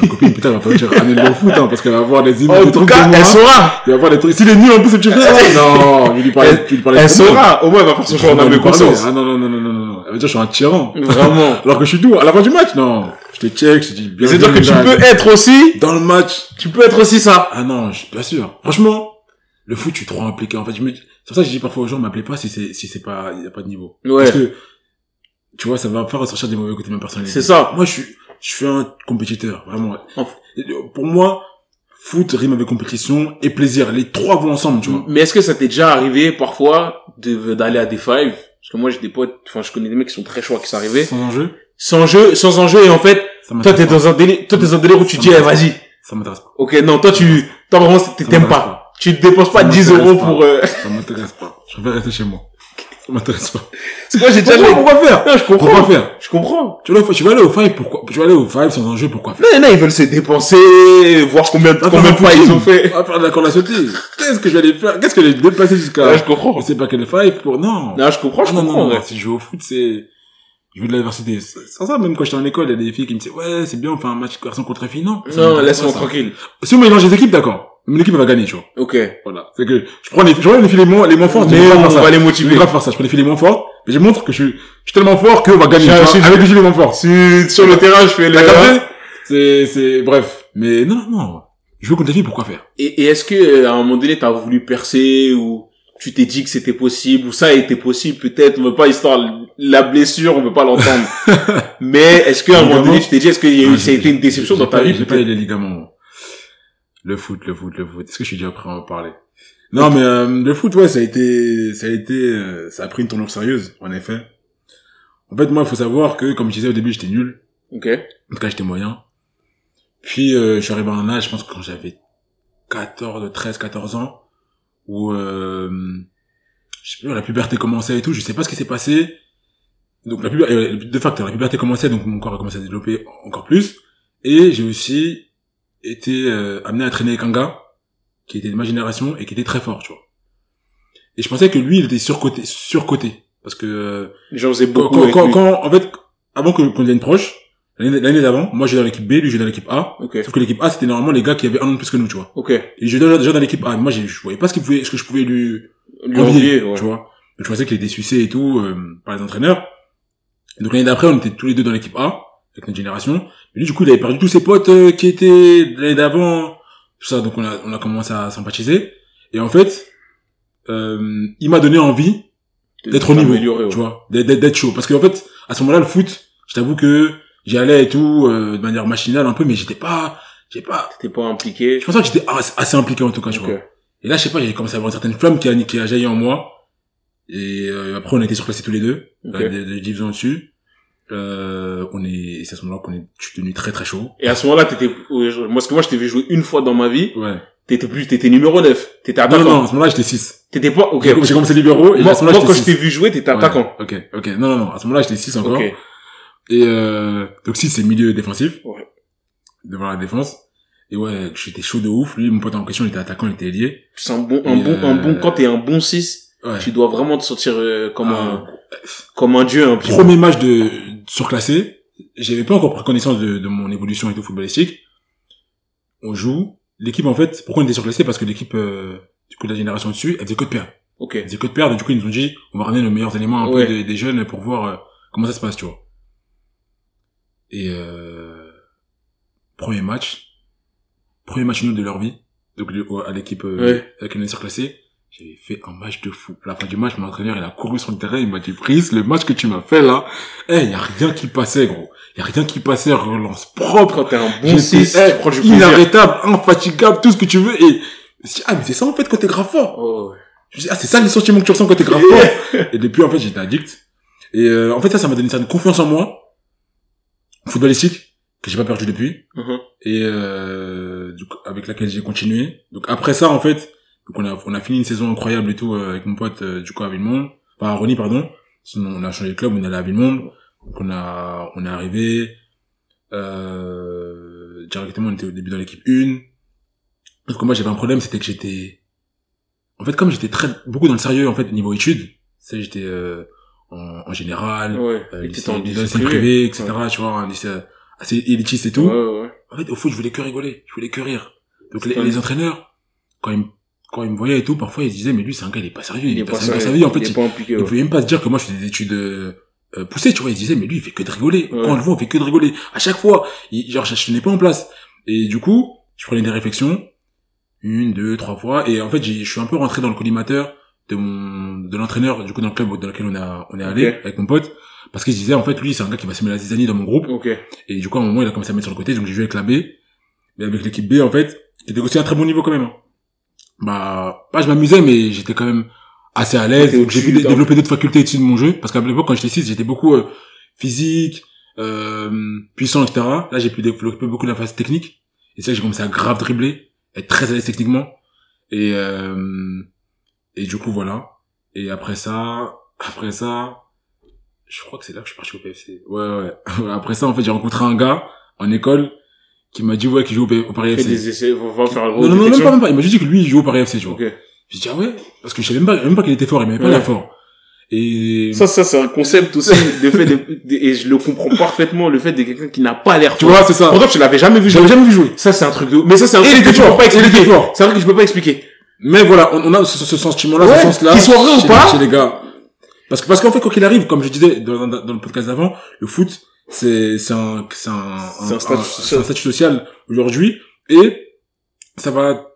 ma copine, putain, va pas dire ramener le foot, hein, parce qu'elle va voir des images, en des tout cas, de moi. elle saura. Il va voir des trucs. S'il est nul, en plus, frère, là, non, il lui parlait, tu lui parlais Elle saura. Au moins, elle va faire son choix en âme conscience. Ah, non, non, non, non, non, non. Elle va dire, je suis un tyran. Vraiment. Alors que je suis doux. À la fin du match, non. Je te check, je te dis bien. C'est-à-dire que tu peux être aussi, Dans le match. tu peux être aussi ça. Ah non, je suis pas sûr. Franchement, le foot, je suis trop impliqué. En fait, je me dis, c'est pour ça que je dis parfois aux gens, m'appelez pas si c'est, si c'est pas, il y a pas de niveau. Ouais. Parce que, tu vois, ça va faire ressortir des mauvais côtés de ma personnalité. C'est ça. Moi, je suis, je suis un compétiteur, vraiment. Enfin. Pour moi, foot rime avec compétition et plaisir. Les trois vont ensemble, tu vois. Mais est-ce que ça t'est déjà arrivé, parfois, de, d'aller à des fives? Parce que moi, j'ai des potes, enfin, je connais des mecs qui sont très chauds qui sont arrivés. Sans enjeu, Sans jeu, sans enjeu, et en fait, toi, t'es dans un délire, toi, t'es dans un délire où tu Ça dis, eh, vas-y. Ça m'intéresse pas. Ok, non, toi, tu, toi, vraiment, t'aimes pas. Tu te dépenses pas Ça 10 m'intéresse euros pas. pour, euh... Ça m'intéresse pas. Je préfère rester chez moi. Ça m'intéresse pas. c'est quoi, j'ai déjà Pourquoi, joué. pourquoi faire? Non, je Pourquoi comprends. faire? Je comprends. Tu vois, tu vas aller au five, pourquoi? Tu vas aller au five sans enjeu, pourquoi faire? Non, non, ils veulent se dépenser, voir combien, Va combien de fois ils ont fait. Va faire de la corde à sauter. Qu'est-ce que je vais aller faire? Qu'est-ce que je vais déplacer jusqu'à, je comprends. sais pas quel five pour, non. Non, je comprends, je Ah, non, comprends, non, non, ouais. si je joue au foot, c'est, je veux de la diversité. C'est- Sans ça, même quand j'étais en école, il y a des filles qui me disaient, ouais, c'est bien, on fait un match garçon contre fille. Non? Non, laisse-moi tranquille. Si on mélange les équipes, d'accord. Mais l'équipe, va gagner, tu vois. Ok. Voilà. C'est que, je prends les, je prends les filles les moins, les moins fortes, Mais je on va les Je motiver. vais pas faire ça. Je prends les filles les moins fortes, mais je montre que je suis, je suis tellement fort qu'on va gagner, Je- je- avec les filles les moins fortes. Si, sur le terrain, je fais le... T'as capté? C'est, c'est, bref. Mais non, non. Je veux contre les filles, pourquoi faire? Et, et est-ce que, euh, à un moment donné, t'as voulu percer, ou tu t'es dit que c'était possible, ou ça a été possible, peut-être, on veut pas histoire, la blessure, on veut pas l'entendre. Mais est-ce qu'à un moment donné, tu t'es dit, est-ce qu'il y a eu, Ah, ça a été une déception dans ta vie? J'ai pas eu les ligaments. Le foot, le foot, le foot. Est-ce que je suis déjà prêt à en parler? Non, mais euh, le foot, ouais, ça a été, ça a été, euh, ça a pris une tournure sérieuse, en effet. En fait, moi, il faut savoir que, comme je disais au début, j'étais nul. Ok. En tout cas, j'étais moyen. Puis, euh, je suis arrivé à un âge, je pense que quand j'avais 14, 13, 14 ans, où, euh, je sais plus, la puberté commençait et tout, je sais pas ce qui s'est passé. Donc, la puberté, euh, de facto, la puberté commençait, donc mon corps a commencé à se développer encore plus. Et j'ai aussi été euh, amené à traîner avec un gars qui était de ma génération et qui était très fort, tu vois. Et je pensais que lui, il était surcoté, surcoté. Parce que, euh, Les gens faisaient beaucoup quand, avec quand, lui. quand- en fait, avant que, qu'on devienne proche, l'année d'avant, moi j'étais dans l'équipe B, lui j'étais dans l'équipe A. Ok. Sauf que l'équipe A, c'était normalement les gars qui avaient un an de plus que nous, tu vois. Ok. Et j'étais déjà, déjà dans l'équipe A. Moi, je voyais pas ce qu'il pouvait, ce que je pouvais lui Lui envier, ouais. tu vois. Donc, je pensais qu'il était sucé et tout, euh, par les entraîneurs. Donc, l'année d'après, on était tous les deux dans l'équipe A, avec notre génération. Mais lui, du coup, il avait perdu tous ses potes euh, qui étaient de l'année d'avant, tout ça. Donc, on a, on a commencé à sympathiser. Et en fait, euh, il m'a donné envie d'être au niveau, ouais. tu vois, d'être- chaud. Parce qu'en fait, à ce moment-là, le foot, je t'avoue que j'y allais et tout, euh, de manière machinale un peu, mais j'étais pas, j'ai pas, T'étais pas impliqué. je pense pas que j'étais assez impliqué en tout cas, tu vois. Et là, je sais pas, j'ai commencé à avoir une certaine flamme qui a, qui a jailli en moi. Et euh, après, on a été surclassés tous les deux, Ok. euh, des, des divisions au-dessus. Euh, on est, c'est à ce moment-là qu'on est, je suis devenu très très chaud. Et à ce moment-là, t'étais, moi, parce que moi, je t'ai vu jouer une fois dans ma vie. Ouais. T'étais plus, t'étais numéro 9. T'étais attaquant. non, non, à ce moment-là, j'étais 6. T'étais pas, ok. J'ai commencé libéraux, et Moi, à ce moment-là, moi, quand je t'ai 6. vu jouer, t'étais attaquant. Ok, ok. Non, non, non, à ce moment-là, j'étais 6 encore. Ok. Et euh, donc 6, c'est milieu défensif. Ouais. Devant la défense. Et ouais, j'étais chaud de ouf. Lui, mon pote en question, il était attaquant, il était ailier. C'est un bon, un Et, bon, un bon, euh, quand t'es un bon 6, Ouais. tu dois vraiment te sentir euh, comme Ah, un, comme un dieu, un premier match de surclassé, j'avais pas encore pris connaissance de, de mon évolution et tout footballistique. On joue. L'équipe, en fait, pourquoi on était surclassé? Parce que l'équipe, euh, du coup, de la génération dessus, elle faisait que de perdre. Ok. Elle faisait que de perdre. Et du coup, ils nous ont dit, on va ramener nos meilleurs éléments un Ouais. peu des, des jeunes pour voir euh, comment ça se passe, tu vois. Et euh, premier match, premier match nul de leur vie. Donc, à l'équipe euh, Ouais. avec une surclassée, j'avais fait un match de fou. À la fin du match, mon entraîneur, il a couru sur le terrain, il m'a dit, Brice, le match que tu m'as fait là, eh, y a rien qui passait, gros. Y a rien qui passait, relance propre, Quand t'es un bon J'étais, 6, eh, tu prends du plaisir. inarrêtable, infatigable, tout ce que tu veux, et, je me suis dit, ah, mais c'est ça, en fait, quand t'es grave fort. Oh, ouais. Je me suis dit, ah, c'est ça les sentiments que tu ressens quand t'es grave fort. et depuis, en fait, j'étais addict. Et, euh, en fait, ça, ça m'a donné une certaine confiance en moi, footballistique, que j'ai pas perdu depuis Mhm. et euh, du coup, avec laquelle j'ai continué. Donc après ça, en fait, donc on a on a fini une saison incroyable et tout euh, avec mon pote euh, du coup à Villemonde, enfin à Rony pardon. Sinon on a changé de club, on est allé à Villemonde. Donc on a on est arrivé euh, directement on était au début dans l'équipe 1. Sauf que moi j'avais un problème, c'était que j'étais en fait comme j'étais très beaucoup dans le sérieux en fait niveau études, c'est j'étais euh, en, en général, Ouais. euh, lycée, en lycée lycée privé. privé, etc. Tu vois, un lycée assez élitiste et tout. Ouais, ouais, ouais. En fait, au foot, je voulais que rigoler. Je voulais que rire. Donc, les, les entraîneurs, quand ils, me- quand ils me voyaient et tout, parfois, ils se disaient, mais lui, c'est un gars, il est pas sérieux. Il, Il est pas sérieux sérieux. vie. En fait, il il, pas impliqué, il pouvait même pas se dire que moi, je faisais des études, euh, euh, poussées, tu vois. Ils se disaient, mais lui, il fait que de rigoler. Ouais. Quand on le voit, on fait que de rigoler. À chaque fois, il, genre, je tenais pas en place. Et du coup, je prenais des réflexions. Une, deux, trois fois. Et en fait, j'ai- je suis un peu rentré dans le collimateur de mon, de l'entraîneur, du coup, dans le club dans lequel on a, on est allé, avec mon pote. Parce qu'il se disait, en fait, lui, c'est un gars qui va se mettre la zizanie dans mon groupe. Ok. Et du coup, à un moment, il a commencé à mettre sur le côté, donc j'ai joué avec la B. Mais avec l'équipe B, en fait, aussi à un très bon niveau quand même. Bah, pas je m'amusais, mais j'étais quand même assez à l'aise. Donc, J'ai pu dé- développer d'autres facultés au-dessus de mon jeu. Parce qu'à l'époque, quand j'étais 6, j'étais beaucoup euh, physique, euh, puissant, etc. Là, j'ai pu développer beaucoup de la phase technique. Et c'est là que j'ai commencé à grave dribbler, être très à l'aise techniquement. Et, euh, et du coup, voilà. Et après ça, après ça, je crois que c'est là que je suis parti au PFC. Ouais, ouais. Après ça, en fait, j'ai rencontré un gars en école qui m'a dit, ouais, qu'il joue au, Paris FC. des essais, faire le Non, non, non, même pas, même pas. Il m'a juste dit que lui, il joue au Paris FC, tu vois. J'ai dit, ah ouais? Parce que je savais même pas, même pas qu'il était fort, il m'avait pas Ouais. l'air fort. Et, Ça, ça, c'est un concept aussi, le fait de, de- et je le comprends parfaitement, le fait de quelqu'un qui n'a pas l'air tu fort. vois, c'est ça. Pourtant, tu l'avais jamais vu jouer. J'avais jamais vu jouer. Ça, c'est un truc de, mais ça, c'est un Et truc il que tu peux pas expliquer. C'est vrai que je peux pas expliquer. Mais voilà, on, on a ce, ce sentiment-là, Ouais, ce sens-là. qu'il soit vrai ou pas. Chez les gars. Parce que, parce qu'en fait, quoi qu'il arrive, comme je disais dans, dans, dans le podcast d'avant, le foot, c'est, c'est un, c'est un, un statut c'est social. un statut social aujourd'hui. Et ça va,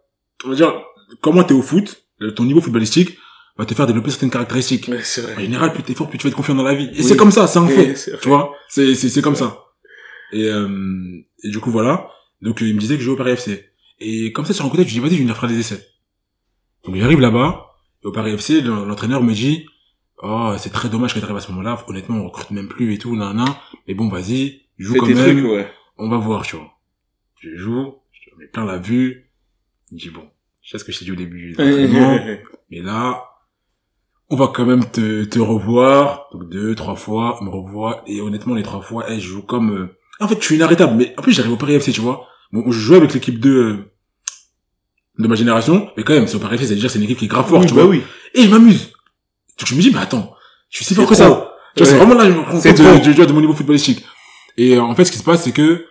on va dire, comment t'es au foot, le- ton niveau footballistique va te faire développer certaines caractéristiques. C'est En vrai. général, plus t'es fort, plus tu vas être confiant dans la vie. Et Oui. c'est comme ça, c'est un fait. vrai. Tu vois, c'est c'est c'est comme ça. Et euh, et du coup voilà. Donc euh, il me disait que je jouais au Paris FC. Et comme ça, sur un côté, je dis, vas-y, je vais venir faire des essais. Donc, j'arrive là-bas, et au Paris FC, le- l'entraîneur me dit, oh, c'est très dommage que t'arrives à ce moment-là. Honnêtement, on recrute même plus et tout, nan, nan. Mais bon, vas-y, joue Fais quand même. trucs, ouais. On va voir, tu vois. Je joue, je mets plein la vue. Je dis, bon, je sais ce que je t'ai dit au début. Mais là, on va quand même te, te revoir. Donc deux, trois fois, on me revoit. Et honnêtement, les trois fois, eh, je joue comme... euh, En fait, je suis inarrêtable. Mais en plus, j'arrive au Paris FC, tu vois. Bon, je joue avec l'équipe de... euh, de ma génération. Mais quand même, c'est au Paris FC, c'est-à-dire que c'est une équipe qui est grave forte, Oui, tu bah vois. oui. Et je m'amuse. Donc je me dis, mais attends, je suis si fort que ça. Tu vois, c'est vraiment là, je me rends C'est compte de, de, de mon niveau footballistique. Et euh, en fait, ce qui se passe, c'est que,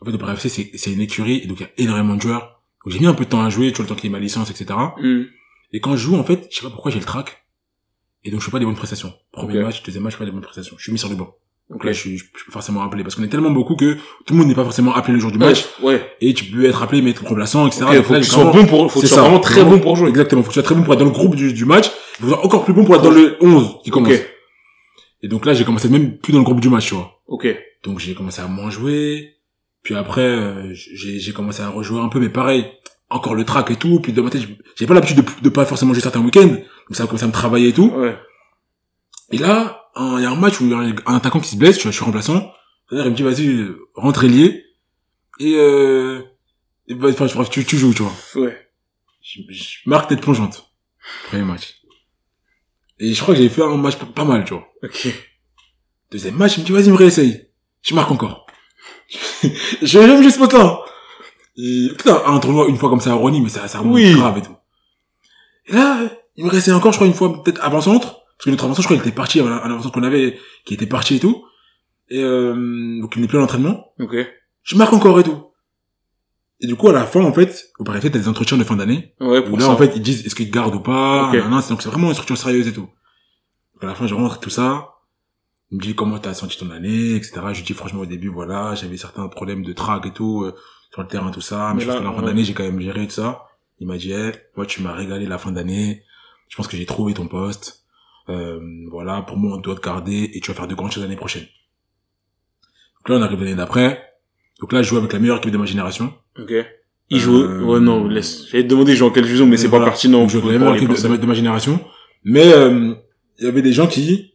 en fait, au Paris FC, c'est, c'est une écurie, et donc il y a énormément de joueurs. Donc j'ai mis un peu de temps à jouer, tu vois, le temps qu'il y ait ma licence, etc. Hmm. Et quand je joue, en fait, je sais pas pourquoi j'ai le trac. Et donc je fais pas des bonnes prestations. Premier match, deuxième match, je fais pas des bonnes prestations. Je suis mis sur le banc. Donc là, je suis, je suis forcément appelé. Parce qu'on est tellement beaucoup que tout le monde n'est pas forcément appelé le jour du match. ouais. Et tu peux être appelé, mais être remplaçant, etc. Ok, Donc faut là, que tu sois bon pour, faut que tu sois vraiment très bon pour jouer. Exactement. Faut que tu sois très bon pour être dans le groupe du, du match. Encore plus bon pour être dans le 11 qui commence. Ok. Et donc là, j'ai commencé même plus dans le groupe du match, tu vois. Ok. Donc j'ai commencé à moins jouer. Puis après, euh, j'ai j'ai commencé à rejouer un peu, mais pareil, encore le track et tout. Puis de ma tête, j'ai pas l'habitude de, de pas forcément jouer certains week-ends. Donc ça a commencé à me travailler et tout. Ouais. Et là, il y a un match où il y a un, un attaquant qui se blesse, tu vois, je suis remplaçant. Il me dit, vas-y, rentre lié. Et euh, et bah, enfin, tu, tu joues, tu vois. Ouais. Je, je marque tête plongeante. Premier match. Et je crois que j'ai fait un match pas- mal, tu vois. Ok. Deuxième match, il me dit, vas-y, me réessaye. Je marque encore. je vais même juste ce matin. Et, putain, un tournoi une fois comme ça à Ronny, mais ça, ça remonte Oui. grave et tout. Et là, il me restait encore, je crois, une fois, peut-être avant-centre. Parce que notre avant-centre, je crois, il était parti, un un avant-centre qu'on avait, qui était parti et tout. Et, euh, donc il n'est plus à l'entraînement. Ok. Je marque encore et tout. Et du coup, à la fin, en fait, au Paris, t'as des entretiens de fin d'année. Ouais, Où pour là, ça. en fait, ils disent est-ce qu'ils te gardent ou pas? Ok. nanana, c'est- donc c'est vraiment une structure sérieuse et tout. Donc à la fin, je rentre tout ça. Il me dit comment t'as senti ton année, etc. Je lui dis franchement au début, voilà, j'avais certains problèmes de trac et tout euh, sur le terrain, tout ça. Mais, Mais je pense là, que la fin ouais. d'année, j'ai quand même géré tout ça. Il m'a dit, eh, moi, tu m'as régalé la fin d'année. Je pense que j'ai trouvé ton poste. Euh, voilà, pour moi, on doit te garder et tu vas faire de grandes choses l'année prochaine. Donc là, on arrive l'année d'après. Donc là, je joue avec la meilleure équipe de ma génération. Ok. Il joue. Euh, Ouais, non, laisse. J'allais te demander, jouer en quelle division, mais c'est pas Voilà. pertinent. Donc, je la les équipe de, de ma- génération. Mais euh, il y avait des gens qui,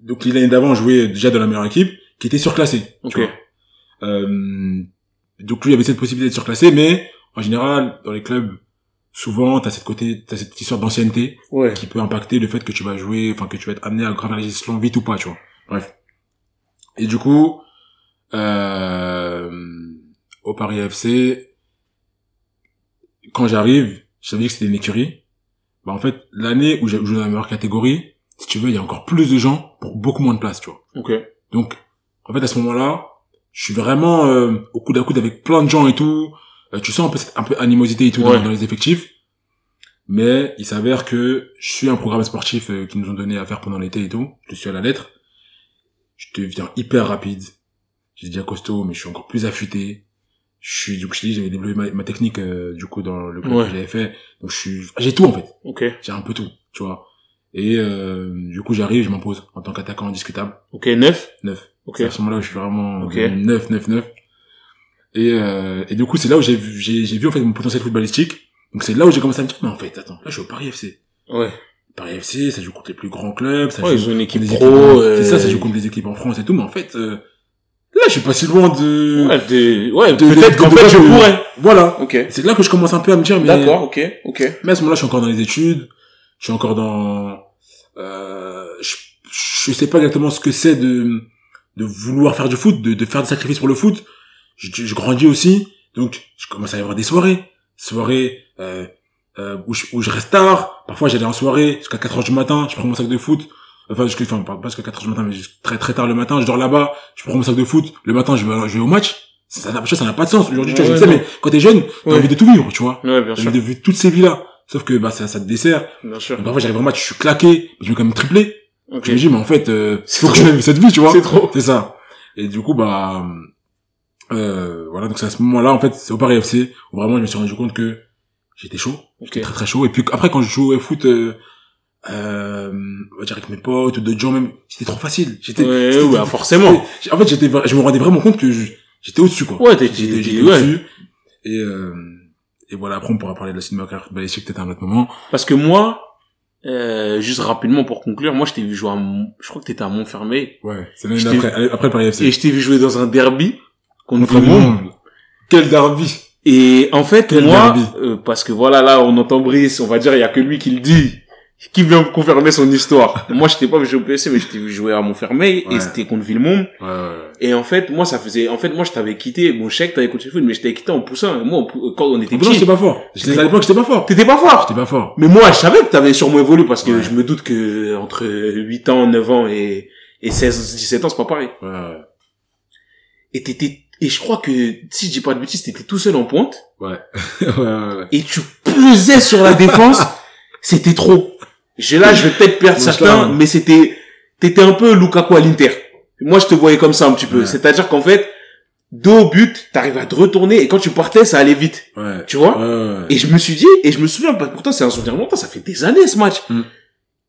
donc l'année d'avant, jouaient déjà dans la meilleure équipe, qui étaient surclassés. tu Ok. vois. Euh, donc lui, il y avait cette possibilité de surclasser, mais en général, dans les clubs, souvent, t'as cette côté, t'as cette histoire d'ancienneté Ouais. qui peut impacter le fait que tu vas jouer, enfin que tu vas être amené à gravir les échelons vite ou pas, tu vois. Bref. Et du coup, euh, au Paris FC, quand j'arrive, je savais que c'était une écurie. Bah en fait, l'année où j'ai joué dans la meilleure catégorie, si tu veux, il y a encore plus de gens pour beaucoup moins de place, tu vois. Ok. Donc, en fait, à ce moment-là, je suis vraiment euh, au coude à coude avec plein de gens et tout. Euh, tu sens un peu cette un peu animosité et tout dans, les effectifs. Mais il s'avère que je suis un programme sportif euh, qu'ils nous ont donné à faire pendant l'été et tout. Je suis à la lettre. Je deviens hyper rapide. J'ai déjà costaud, mais je suis encore plus affûté. Je suis, donc je dis, j'avais développé ma, ma technique euh, du coup dans le club Ouais. que j'avais fait. Donc je suis, j'ai tout en fait Ok. j'ai un peu tout, tu vois. Et euh, du coup, j'arrive, je m'impose en tant qu'attaquant indiscutable, Ok, neuf. neuf. Ok. C'est à ce moment-là où je suis vraiment Ok. devenu neuf, neuf, neuf. Et, euh, et du coup, c'est là où j'ai vu, j'ai, j'ai vu en fait mon potentiel footballistique. Donc c'est là où j'ai commencé à me dire, mais en fait, attends, là je suis au Paris FC. Ouais. Paris FC, ça joue contre les plus grands clubs, ça Ouais, joue ils ont une contre équipe des pro. équipes- euh, C'est ça, ça joue contre des équipes en France et tout, mais en fait, euh, là je suis pas si loin de... Ouais, ouais, de- de- peut-être de- qu'en de- fait, de- je de- pourrais. Voilà. Ok. C'est là que je commence un peu à me dire, mais... D'accord, ok, ok. Mais à ce moment-là, je suis encore dans les études. Je suis encore dans. Euh, je, je sais pas exactement ce que c'est de de vouloir faire du foot, de, de faire des sacrifices pour le foot. Je, je, je grandis aussi, donc je commence à y avoir des soirées, soirées euh, euh, où, je, où je reste tard. Parfois, j'allais en soirée jusqu'à 4 heures du matin. Je prends mon sac de foot. Enfin, jusqu'à, enfin, pas pas jusqu'à 4 heures du matin, mais jusqu'à très très tard le matin. Je dors là-bas. Je prends mon sac de foot. Le matin, je vais, je vais au match. Ça n'a ça n'a pas de sens. Aujourd'hui, tu vois, Ouais, je le sais, non. mais quand t'es jeune, t'as Ouais. envie de tout vivre, tu vois. Ouais, bien T'as sûr. envie de vivre toutes ces vies-là. Sauf que, bah, ça, ça te dessert. Bien sûr. Parfois, j'arrive au match, je suis claqué, je vais quand même tripler. Ok. Je me dis, mais en fait, euh, C'est faut que je vive cette vie, tu vois. C'est trop. C'est ça. Et du coup, bah, euh, voilà, donc c'est à ce moment-là, en fait, c'est au Paris FC, où vraiment je me suis rendu compte que j'étais chaud. Ok. Très très chaud. Et puis après, quand je jouais au foot, euh, euh, on va dire avec mes potes ou d'autres gens même, c'était trop facile. J'étais, Ouais, ouais, forcément. En fait, j'étais, je me rendais vraiment compte que j'étais au-dessus, quoi. Ouais, J'étais, ouais. au-dessus. Et, euh, et voilà, après, on pourra parler de la cinéma carrière footballistique peut-être à un autre moment. Parce que moi, euh, juste rapidement pour conclure, moi je t'ai vu jouer à, Mont- je crois que t'étais à Montfermeil, Ouais, c'est l'année d'après, allez, après le Paris FC. et je t'ai vu jouer dans un derby contre Contre le monde. Quel derby Et en fait, Quel moi, euh, parce que voilà, là, on entend Brice, on va dire, il y a que lui qui le dit, qui vient me confirmer son histoire. moi, je t'ai pas vu jouer au PSC, mais je t'ai vu jouer à Montfermeil, Ouais. et c'était contre Villemont. Ouais, ouais. Et en fait, moi, ça faisait, en fait, moi, je t'avais quitté, bon, je sais que t'avais coaché le foot, mais je t'avais quitté en poussant. Et moi, quand on était plus, j'étais pas fort. J'étais à l'époque, j'étais pas fort. t'étais pas fort. J'étais pas fort. Mais moi, je savais que t'avais sûrement évolué parce que je me doute que entre 8 ans, 9 ans et, et 16, 17 ans, c'est pas pareil. Ouais, ouais. Et t'étais, et je crois que, si je dis pas de bêtises, t'étais tout seul en pointe. Ouais. ouais, ouais, ouais. et tu pesais sur la défense, c'était trop. J'ai là, je vais peut-être perdre certains, l'ai. mais c'était, t'étais un peu Lukaku à l'Inter. Moi, je te voyais comme ça un petit peu. Ouais. C'est-à-dire qu'en fait, dos au but, t'arrivais à te retourner et quand tu partais, ça allait vite. Ouais. Tu vois? Ouais. Et je me suis dit, et je me souviens, pourtant c'est un souvenir longtemps, ça fait des années ce match. Mm.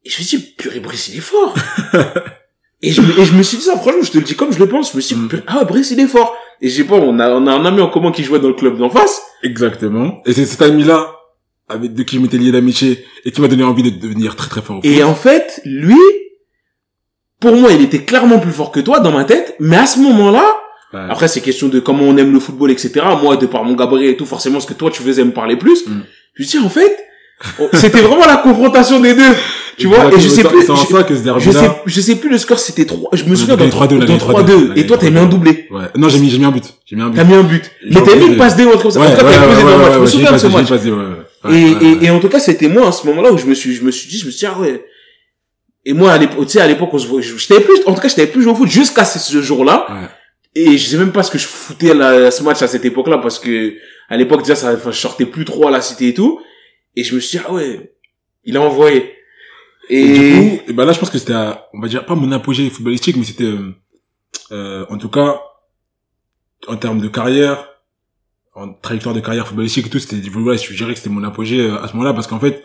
Et je me suis dit, purée, Brice, il est fort. et, je, me- et je me suis dit ça, franchement, je te le dis comme je le pense, je me suis dit, Mm. ah, Brice, il est fort. Et j'ai pas, on a, on a un ami en commun qui jouait dans le club d'en face. Exactement. Et c'est cet ami-là, avec de qui je m'étais lié d'amitié, et qui m'a donné envie de devenir très très fort. Et en fait, lui, pour moi, il était clairement plus fort que toi dans ma tête, mais à ce moment-là, Ouais. après c'est question de comment on aime le football, etc. Moi, de par mon gabarit et tout, forcément, ce que toi tu faisais me parler plus. Mm. Je dis, en fait, on- c'était vraiment la confrontation des deux. Tu vois, et je sais plus, je, ça que ce je sais, je sais plus le score, c'était 3, je me souviens dans 3-2, on a dans gagné 3-2, 3-2. on a Et toi, t'as mis un 3-2. doublé. Ouais. Non, j'ai mis, j'ai mis un but. J'ai mis un but. T'as mis un but. Mais t'as mis une passe D ou un truc comme ça. En tout cas, posé dans le match? ouais, Je me souviens de ce match. Ouais. Et, Ouais, et, et en tout cas, c'était moi, à ce moment-là, où je me suis, je me suis dit, je me suis dit, ah ouais. Et moi, à l'époque, tu sais, à l'époque, on se voit, je, je plus, en tout cas, je t'avais plus joué au foot jusqu'à ce, ce jour-là. Ouais. Et je sais même pas ce que je foutais là, à ce match à cette époque-là, parce que, à l'époque, déjà, ça, enfin, je sortais plus trop à la cité et tout. Et je me suis dit, ah ouais, il a envoyé. Et, Et du coup, et ben là, je pense que c'était, on va dire, pas mon apogée footballistique, mais c'était, euh, euh, en tout cas, en termes de carrière, en trajectoire de carrière footballistique et tout, c'était, voilà, je dirais que c'était mon apogée euh, à ce moment-là, parce qu'en fait,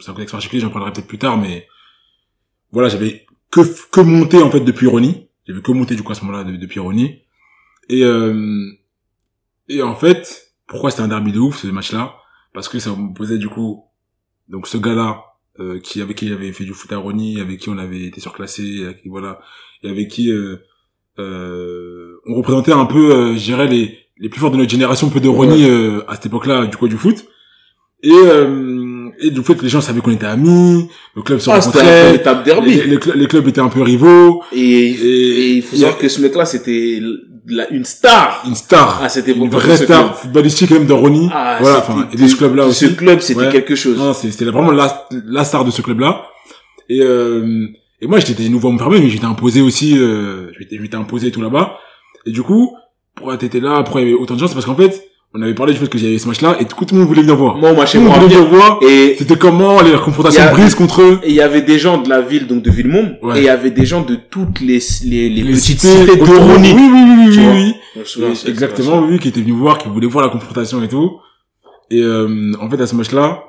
c'est un contexte particulier, j'en parlerai peut-être plus tard, mais voilà, j'avais que, que monté, en fait, depuis Ronnie. J'avais que monté, du coup, à ce moment-là, de- depuis Ronnie. Et, euh, et en fait, pourquoi c'était un derby de ouf, ce match-là? Parce que ça me posait, du coup, donc ce gars-là, euh, qui avec qui j'avais fait du foot à Ronny, avec qui on avait été surclassé, qui, voilà, et avec qui euh, euh, on représentait un peu, euh, je dirais les les plus forts de notre génération, peu de Ronny euh, à cette époque-là, du coup du foot. Et euh, et du fait les gens savaient qu'on était amis, le club se ah, rencontrait, derby. les, les, les clubs étaient un peu rivaux, Et, et, et il faut a savoir que ce mec-là, c'était une star une star, à cette une époque. vraie Ce star club. footballistique même de Ronny. Ah, voilà, enfin, et de ce club-là Ce aussi. club, c'était Ouais. quelque chose. Non, c'était vraiment la, la star de ce club-là. Et, euh, et moi, j'étais nouveau à me fermer, mais j'étais imposé aussi, euh, m'étais imposé tout là-bas. Et du coup, pourquoi t'étais là, pourquoi il y avait autant de gens, c'est parce qu'en fait, on avait parlé du fait que j'avais ce match-là, et tout le monde voulait venir voir. Moi, moi, chez moi, voulait venir voir. et C'était comment les confrontations Il y a- brises contre eux? et il y avait des gens de la ville, donc de Villemont, Ouais. et il y avait des gens de toutes les, les, les, petites cités de. Rony. Oui, oui, oui, Tu oui, oui. Souviens, Exactement, oui, qui était venu voir, qui voulait voir la confrontation et tout. Et euh, en fait, à ce match-là,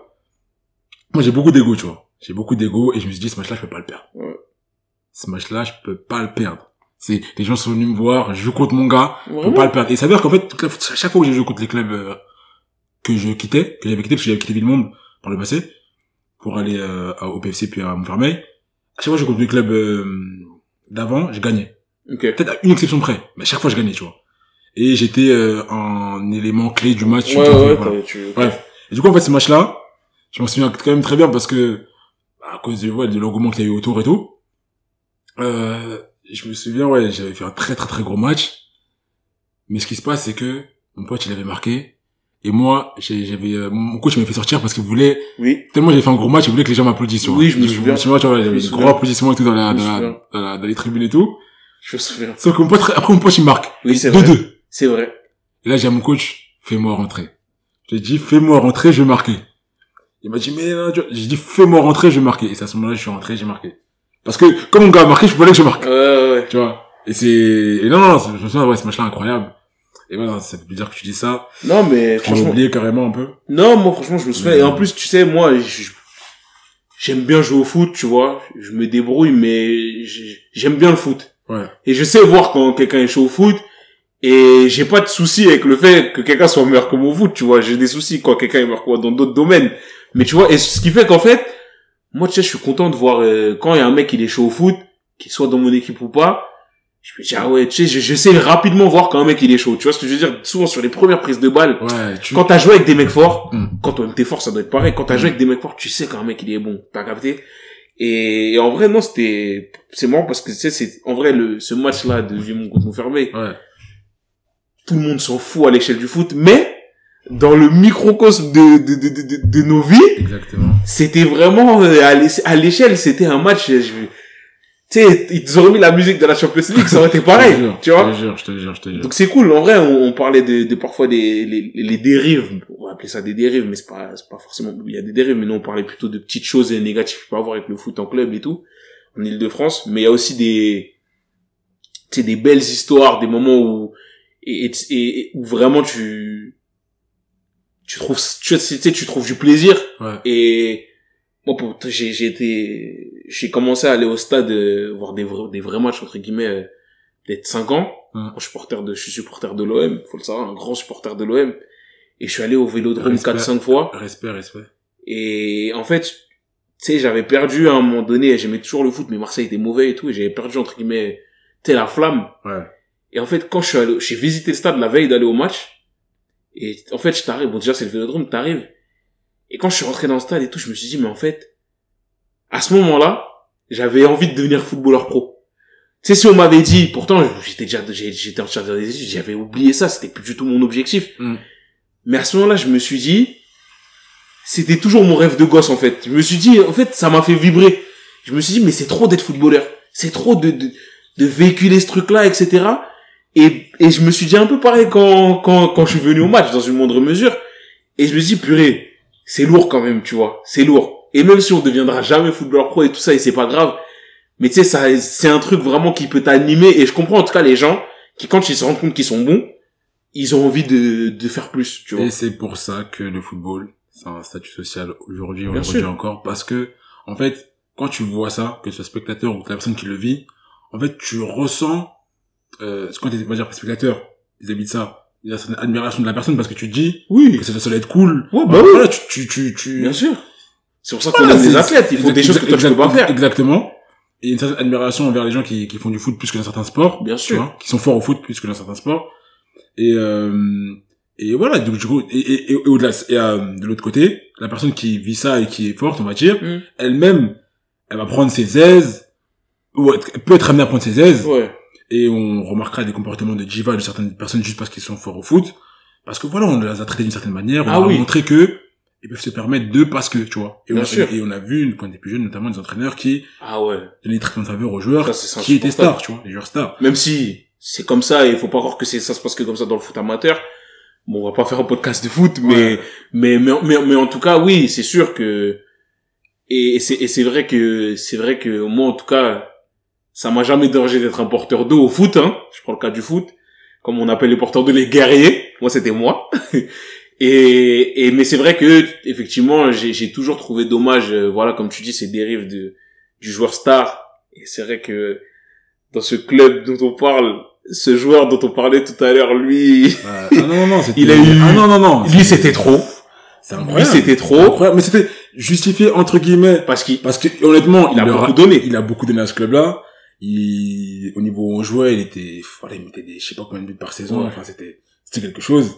moi j'ai beaucoup d'ego, tu vois. J'ai beaucoup d'ego et je me suis dit, ce match-là, je peux pas le perdre. Ouais. Ce match-là, je peux pas le perdre. C'est les gens sont venus me voir, je joue contre mon gars, Vraiment pas le perdre. Et ça veut dire qu'en fait, chaque fois que j'ai joué contre les clubs euh, que je quittais, que j'avais quitté, parce que j'avais quitté Villemonde par le passé, pour aller euh, au PFC puis à Montfermeil, à chaque fois que je joue contre les clubs euh, d'avant, j'ai gagné Ok. peut-être à une exception près, mais à chaque fois je gagnais, tu vois. Et j'étais euh, un élément clé du match. Ouais, ouais, voilà. t'avais- tu... Bref. Et du coup, en fait, ce match-là, je m'en souviens quand même très bien parce que, bah, à cause de, ouais, de l'engouement qu'il y a eu autour et tout, euh, je me souviens, ouais, j'avais fait un très très très gros match. Mais ce qui se passe, c'est que mon pote, il avait marqué. Et moi, j'avais, euh, mon coach m'avait fait sortir parce qu'il voulait, Oui. tellement j'avais fait un gros match, il voulait que les gens m'applaudissent. Oui, je me souviens. Je me j'avais des souviens. gros applaudissements et tout dans la, dans la, dans la- dans les tribunes et tout. Je me souviens. Sauf que mon pote, après mon pote, il marque. Oui, c'est vrai. 2-2. C'est vrai. Et là, j'ai à mon coach, fais-moi rentrer. J'ai dit, fais-moi rentrer, je vais marquer. Il m'a dit, mais non, tu vois, j'ai dit, fais-moi rentrer, je vais marquer. Et c'est à ce moment-là, je suis rentré, j'ai marqué. Parce que, comme mon gars a marqué, je voulais que je marque. Ouais, ouais, ouais. Tu vois. Et c'est, et non, non, non, je me souviens, ouais, ce match-là incroyable. Et voilà, ça fait plaisir que tu dis ça. Non, mais J'ai franchement. oublié carrément un peu. Non, moi, franchement, je me souviens. Et en plus, tu sais, moi, j'aime bien jouer au foot, tu vois. Je me débrouille, mais j'ai- j'aime bien le foot. Ouais. Et je sais voir quand quelqu'un est chaud au foot. Et j'ai pas de souci avec le fait que quelqu'un soit meilleur que mon foot, tu vois. J'ai des soucis quand quelqu'un est meilleur que moi dans d'autres domaines. Mais tu vois, et ce qui fait qu'en fait, moi, tu sais, je suis content de voir euh, quand il y a un mec qui est chaud au foot, qu'il soit dans mon équipe ou pas. Je me dis, ah ouais, tu sais, j'essaie rapidement voir quand un mec il est chaud. Tu vois ce que je veux dire? Souvent sur les premières prises de balles, Ouais, tu... quand t'as joué avec des mecs forts, Mm. quand toi-même t'es fort, ça doit être pareil. Quand t'as Mm. joué avec des mecs forts, tu sais quand un mec il est bon. T'as capté? Et, et en vrai, non, c'était, c'est marrant parce que tu sais, c'est, en vrai, le, ce match-là de Vimont contre Montfermeil, Ouais. tout le monde s'en fout à l'échelle du foot, mais, dans le microcosme de, de, de, de, de- de nos vies, Exactement. C'était vraiment, euh, à l'é- à l'échelle, c'était un match, je, tu sais, ils ont remis la musique de la Champions League, ça aurait été pareil, Je te jure, tu vois? Je te jure, je te jure, je te jure. Donc c'est cool. En vrai, on, on parlait de, de parfois des les, les dérives. On va appeler ça des dérives, mais c'est pas c'est pas forcément. Il y a des dérives, mais nous on parlait plutôt de petites choses négatives qu'il peut y avoir avec le foot en club et tout en Île-de-France. Mais il y a aussi des tu sais des belles histoires, des moments où et, et, et où vraiment tu tu trouves tu sais tu trouves du plaisir Ouais. et moi, pour, j'ai, j'ai été, j'ai commencé à aller au stade, euh, voir des vrais, des vrais matchs, entre guillemets, euh, d'être 5 ans. Ouais. Moi, je suis supporter de, je suis supporter de l'OM, faut le savoir, un grand supporter de l'OM. Et je suis allé au Vélodrome Respect. 4-5 fois. Respect, respect. Et en fait, tu sais, j'avais perdu à un moment donné, j'aimais toujours le foot, mais Marseille était mauvais et tout, et j'avais perdu, entre guillemets, tu la flamme. Ouais. Et en fait, quand je suis allé, j'ai visité le stade la veille d'aller au match. Et en fait, je t'arrive, bon, déjà, c'est le vélodrome, t'arrives. Et quand je suis rentré dans le stade et tout, je me suis dit, mais en fait, à ce moment-là, j'avais envie de devenir footballeur pro. Tu sais, si on m'avait dit, pourtant, j'étais déjà, j'étais en charge des études, j'avais oublié ça, c'était plus du tout mon objectif. Mm. Mais à ce moment-là, je me suis dit, c'était toujours mon rêve de gosse, en fait. Je me suis dit, en fait, ça m'a fait vibrer. Je me suis dit, mais c'est trop d'être footballeur. C'est trop de, de, de véhiculer ce truc-là, etc. Et, et je me suis dit un peu pareil quand, quand, quand je suis venu au match, dans une moindre mesure. Et je me suis dit, purée, c'est lourd quand même, tu vois. C'est lourd. Et même si on deviendra jamais footballeur pro et tout ça, et c'est pas grave. Mais tu sais, ça, c'est un truc vraiment qui peut t'animer. Et je comprends en tout cas les gens qui, quand ils se rendent compte qu'ils sont bons, ils ont envie de, de faire plus, tu vois. Et c'est pour ça que le football, c'est un statut social aujourd'hui, on Bien le redit sûr. encore, parce que, en fait, quand tu vois ça, que ce soit spectateur ou que la personne qui le vit, en fait, tu ressens, euh, quand t'es, on va dire, spectateur, ils habitent ça, il y a une admiration de la personne parce que tu te dis Oui, que ça, ça doit être cool. Ouais, bah Voilà, oui. voilà, tu, tu, tu, tu- bien sûr. C'est pour ça qu'on Voilà, les c'est- athlètes. Ils font des choses que tu peux pas faire. Exactement. Et une certaine admiration envers les gens qui, qui font du foot plus que dans certains sports. Bien sûr. vois, qui sont forts au foot plus que dans certains sports. Et, euh, et voilà, donc du coup, et, et, et au-delà, et euh, de l'autre côté, la personne qui vit ça et qui est forte, on va dire, Mm. elle-même, elle va prendre ses aises, ou être- elle peut être amenée à prendre ses aises, Ouais. Et on remarquera des comportements de diva de certaines personnes juste parce qu'ils sont forts au foot, parce que voilà, on les a traités d'une certaine manière, on Ah leur a oui. montré que ils peuvent se permettre de parce que, tu vois. Et on, a, sûr. et on a vu, quand était plus jeunes, notamment des entraîneurs qui Ah ouais. donnaient des traitements de faveur aux joueurs Ça, qui étaient stars, tu vois, les joueurs stars. Même si c'est comme ça et il faut pas croire que c'est ça se passe que comme ça dans le foot amateur. Bon, on va pas faire un podcast de foot, mais Ouais. mais, mais mais mais en tout cas, oui, c'est sûr que et, et c'est vrai que c'est vrai que moi en tout cas, ça m'a jamais dérangé d'être un porteur d'eau au foot. Hein. Je prends le cas du foot, comme on appelle les porteurs d'eau les guerriers. Moi, c'était moi. et et mais c'est vrai que effectivement, j'ai toujours trouvé dommage, euh, voilà, comme tu dis, ces dérives de du joueur star. Et c'est vrai que dans ce club dont on parle, ce joueur dont on parlait tout à l'heure, lui, Ah non, non, non, c'était... Il a eu- Ah non, non, non. lui c'était trop. C'est Lui incroyable. c'était C'est trop incroyable. Mais c'était justifié, entre guillemets. parce qu'il Parce que, honnêtement, Il a beaucoup donné. Il a beaucoup donné à ce club-là. Il, au niveau où on jouait, il était, voilà, il mettait des, je sais pas combien de buts par saison. Ouais. Enfin, c'était, c'était quelque chose.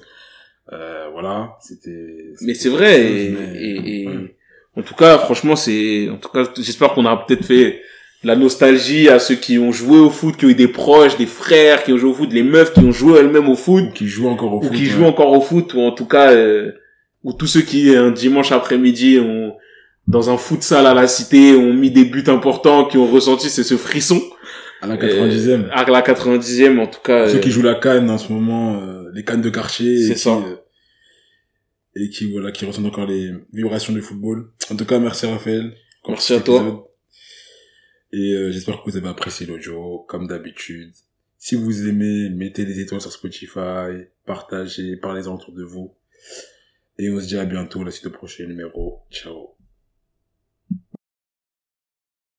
Euh, voilà. C'était, mais c'est vrai et, chose, mais- et- et- ouais. en tout cas franchement c'est en tout cas j'espère qu'on a peut-être fait la nostalgie à ceux qui ont joué au foot qui ont eu des proches des frères qui ont joué au foot les meufs qui ont joué elles-mêmes au foot Ou qui joue encore au ou foot. qui ouais. jouent encore au foot ou en tout cas euh, ou tous ceux qui un dimanche après-midi ont dans un futsal à la cité ont mis des buts importants qui ont ressenti c'est ce frisson À la 90e. Euh, à la 90e en tout cas Ceux euh, qui jouent la canne en ce moment, euh, les cannes de quartier. C'est qui, ça. euh, et qui, voilà, qui ressentent encore les vibrations du football. En tout cas, merci Raphaël. Merci à toi. épisode. Et euh, j'espère que vous avez apprécié l'audio, comme d'habitude. Si vous aimez, mettez des étoiles sur Spotify, partagez, parlez-en autour de vous. Et on se dit à bientôt, la suite au prochain numéro. Ciao.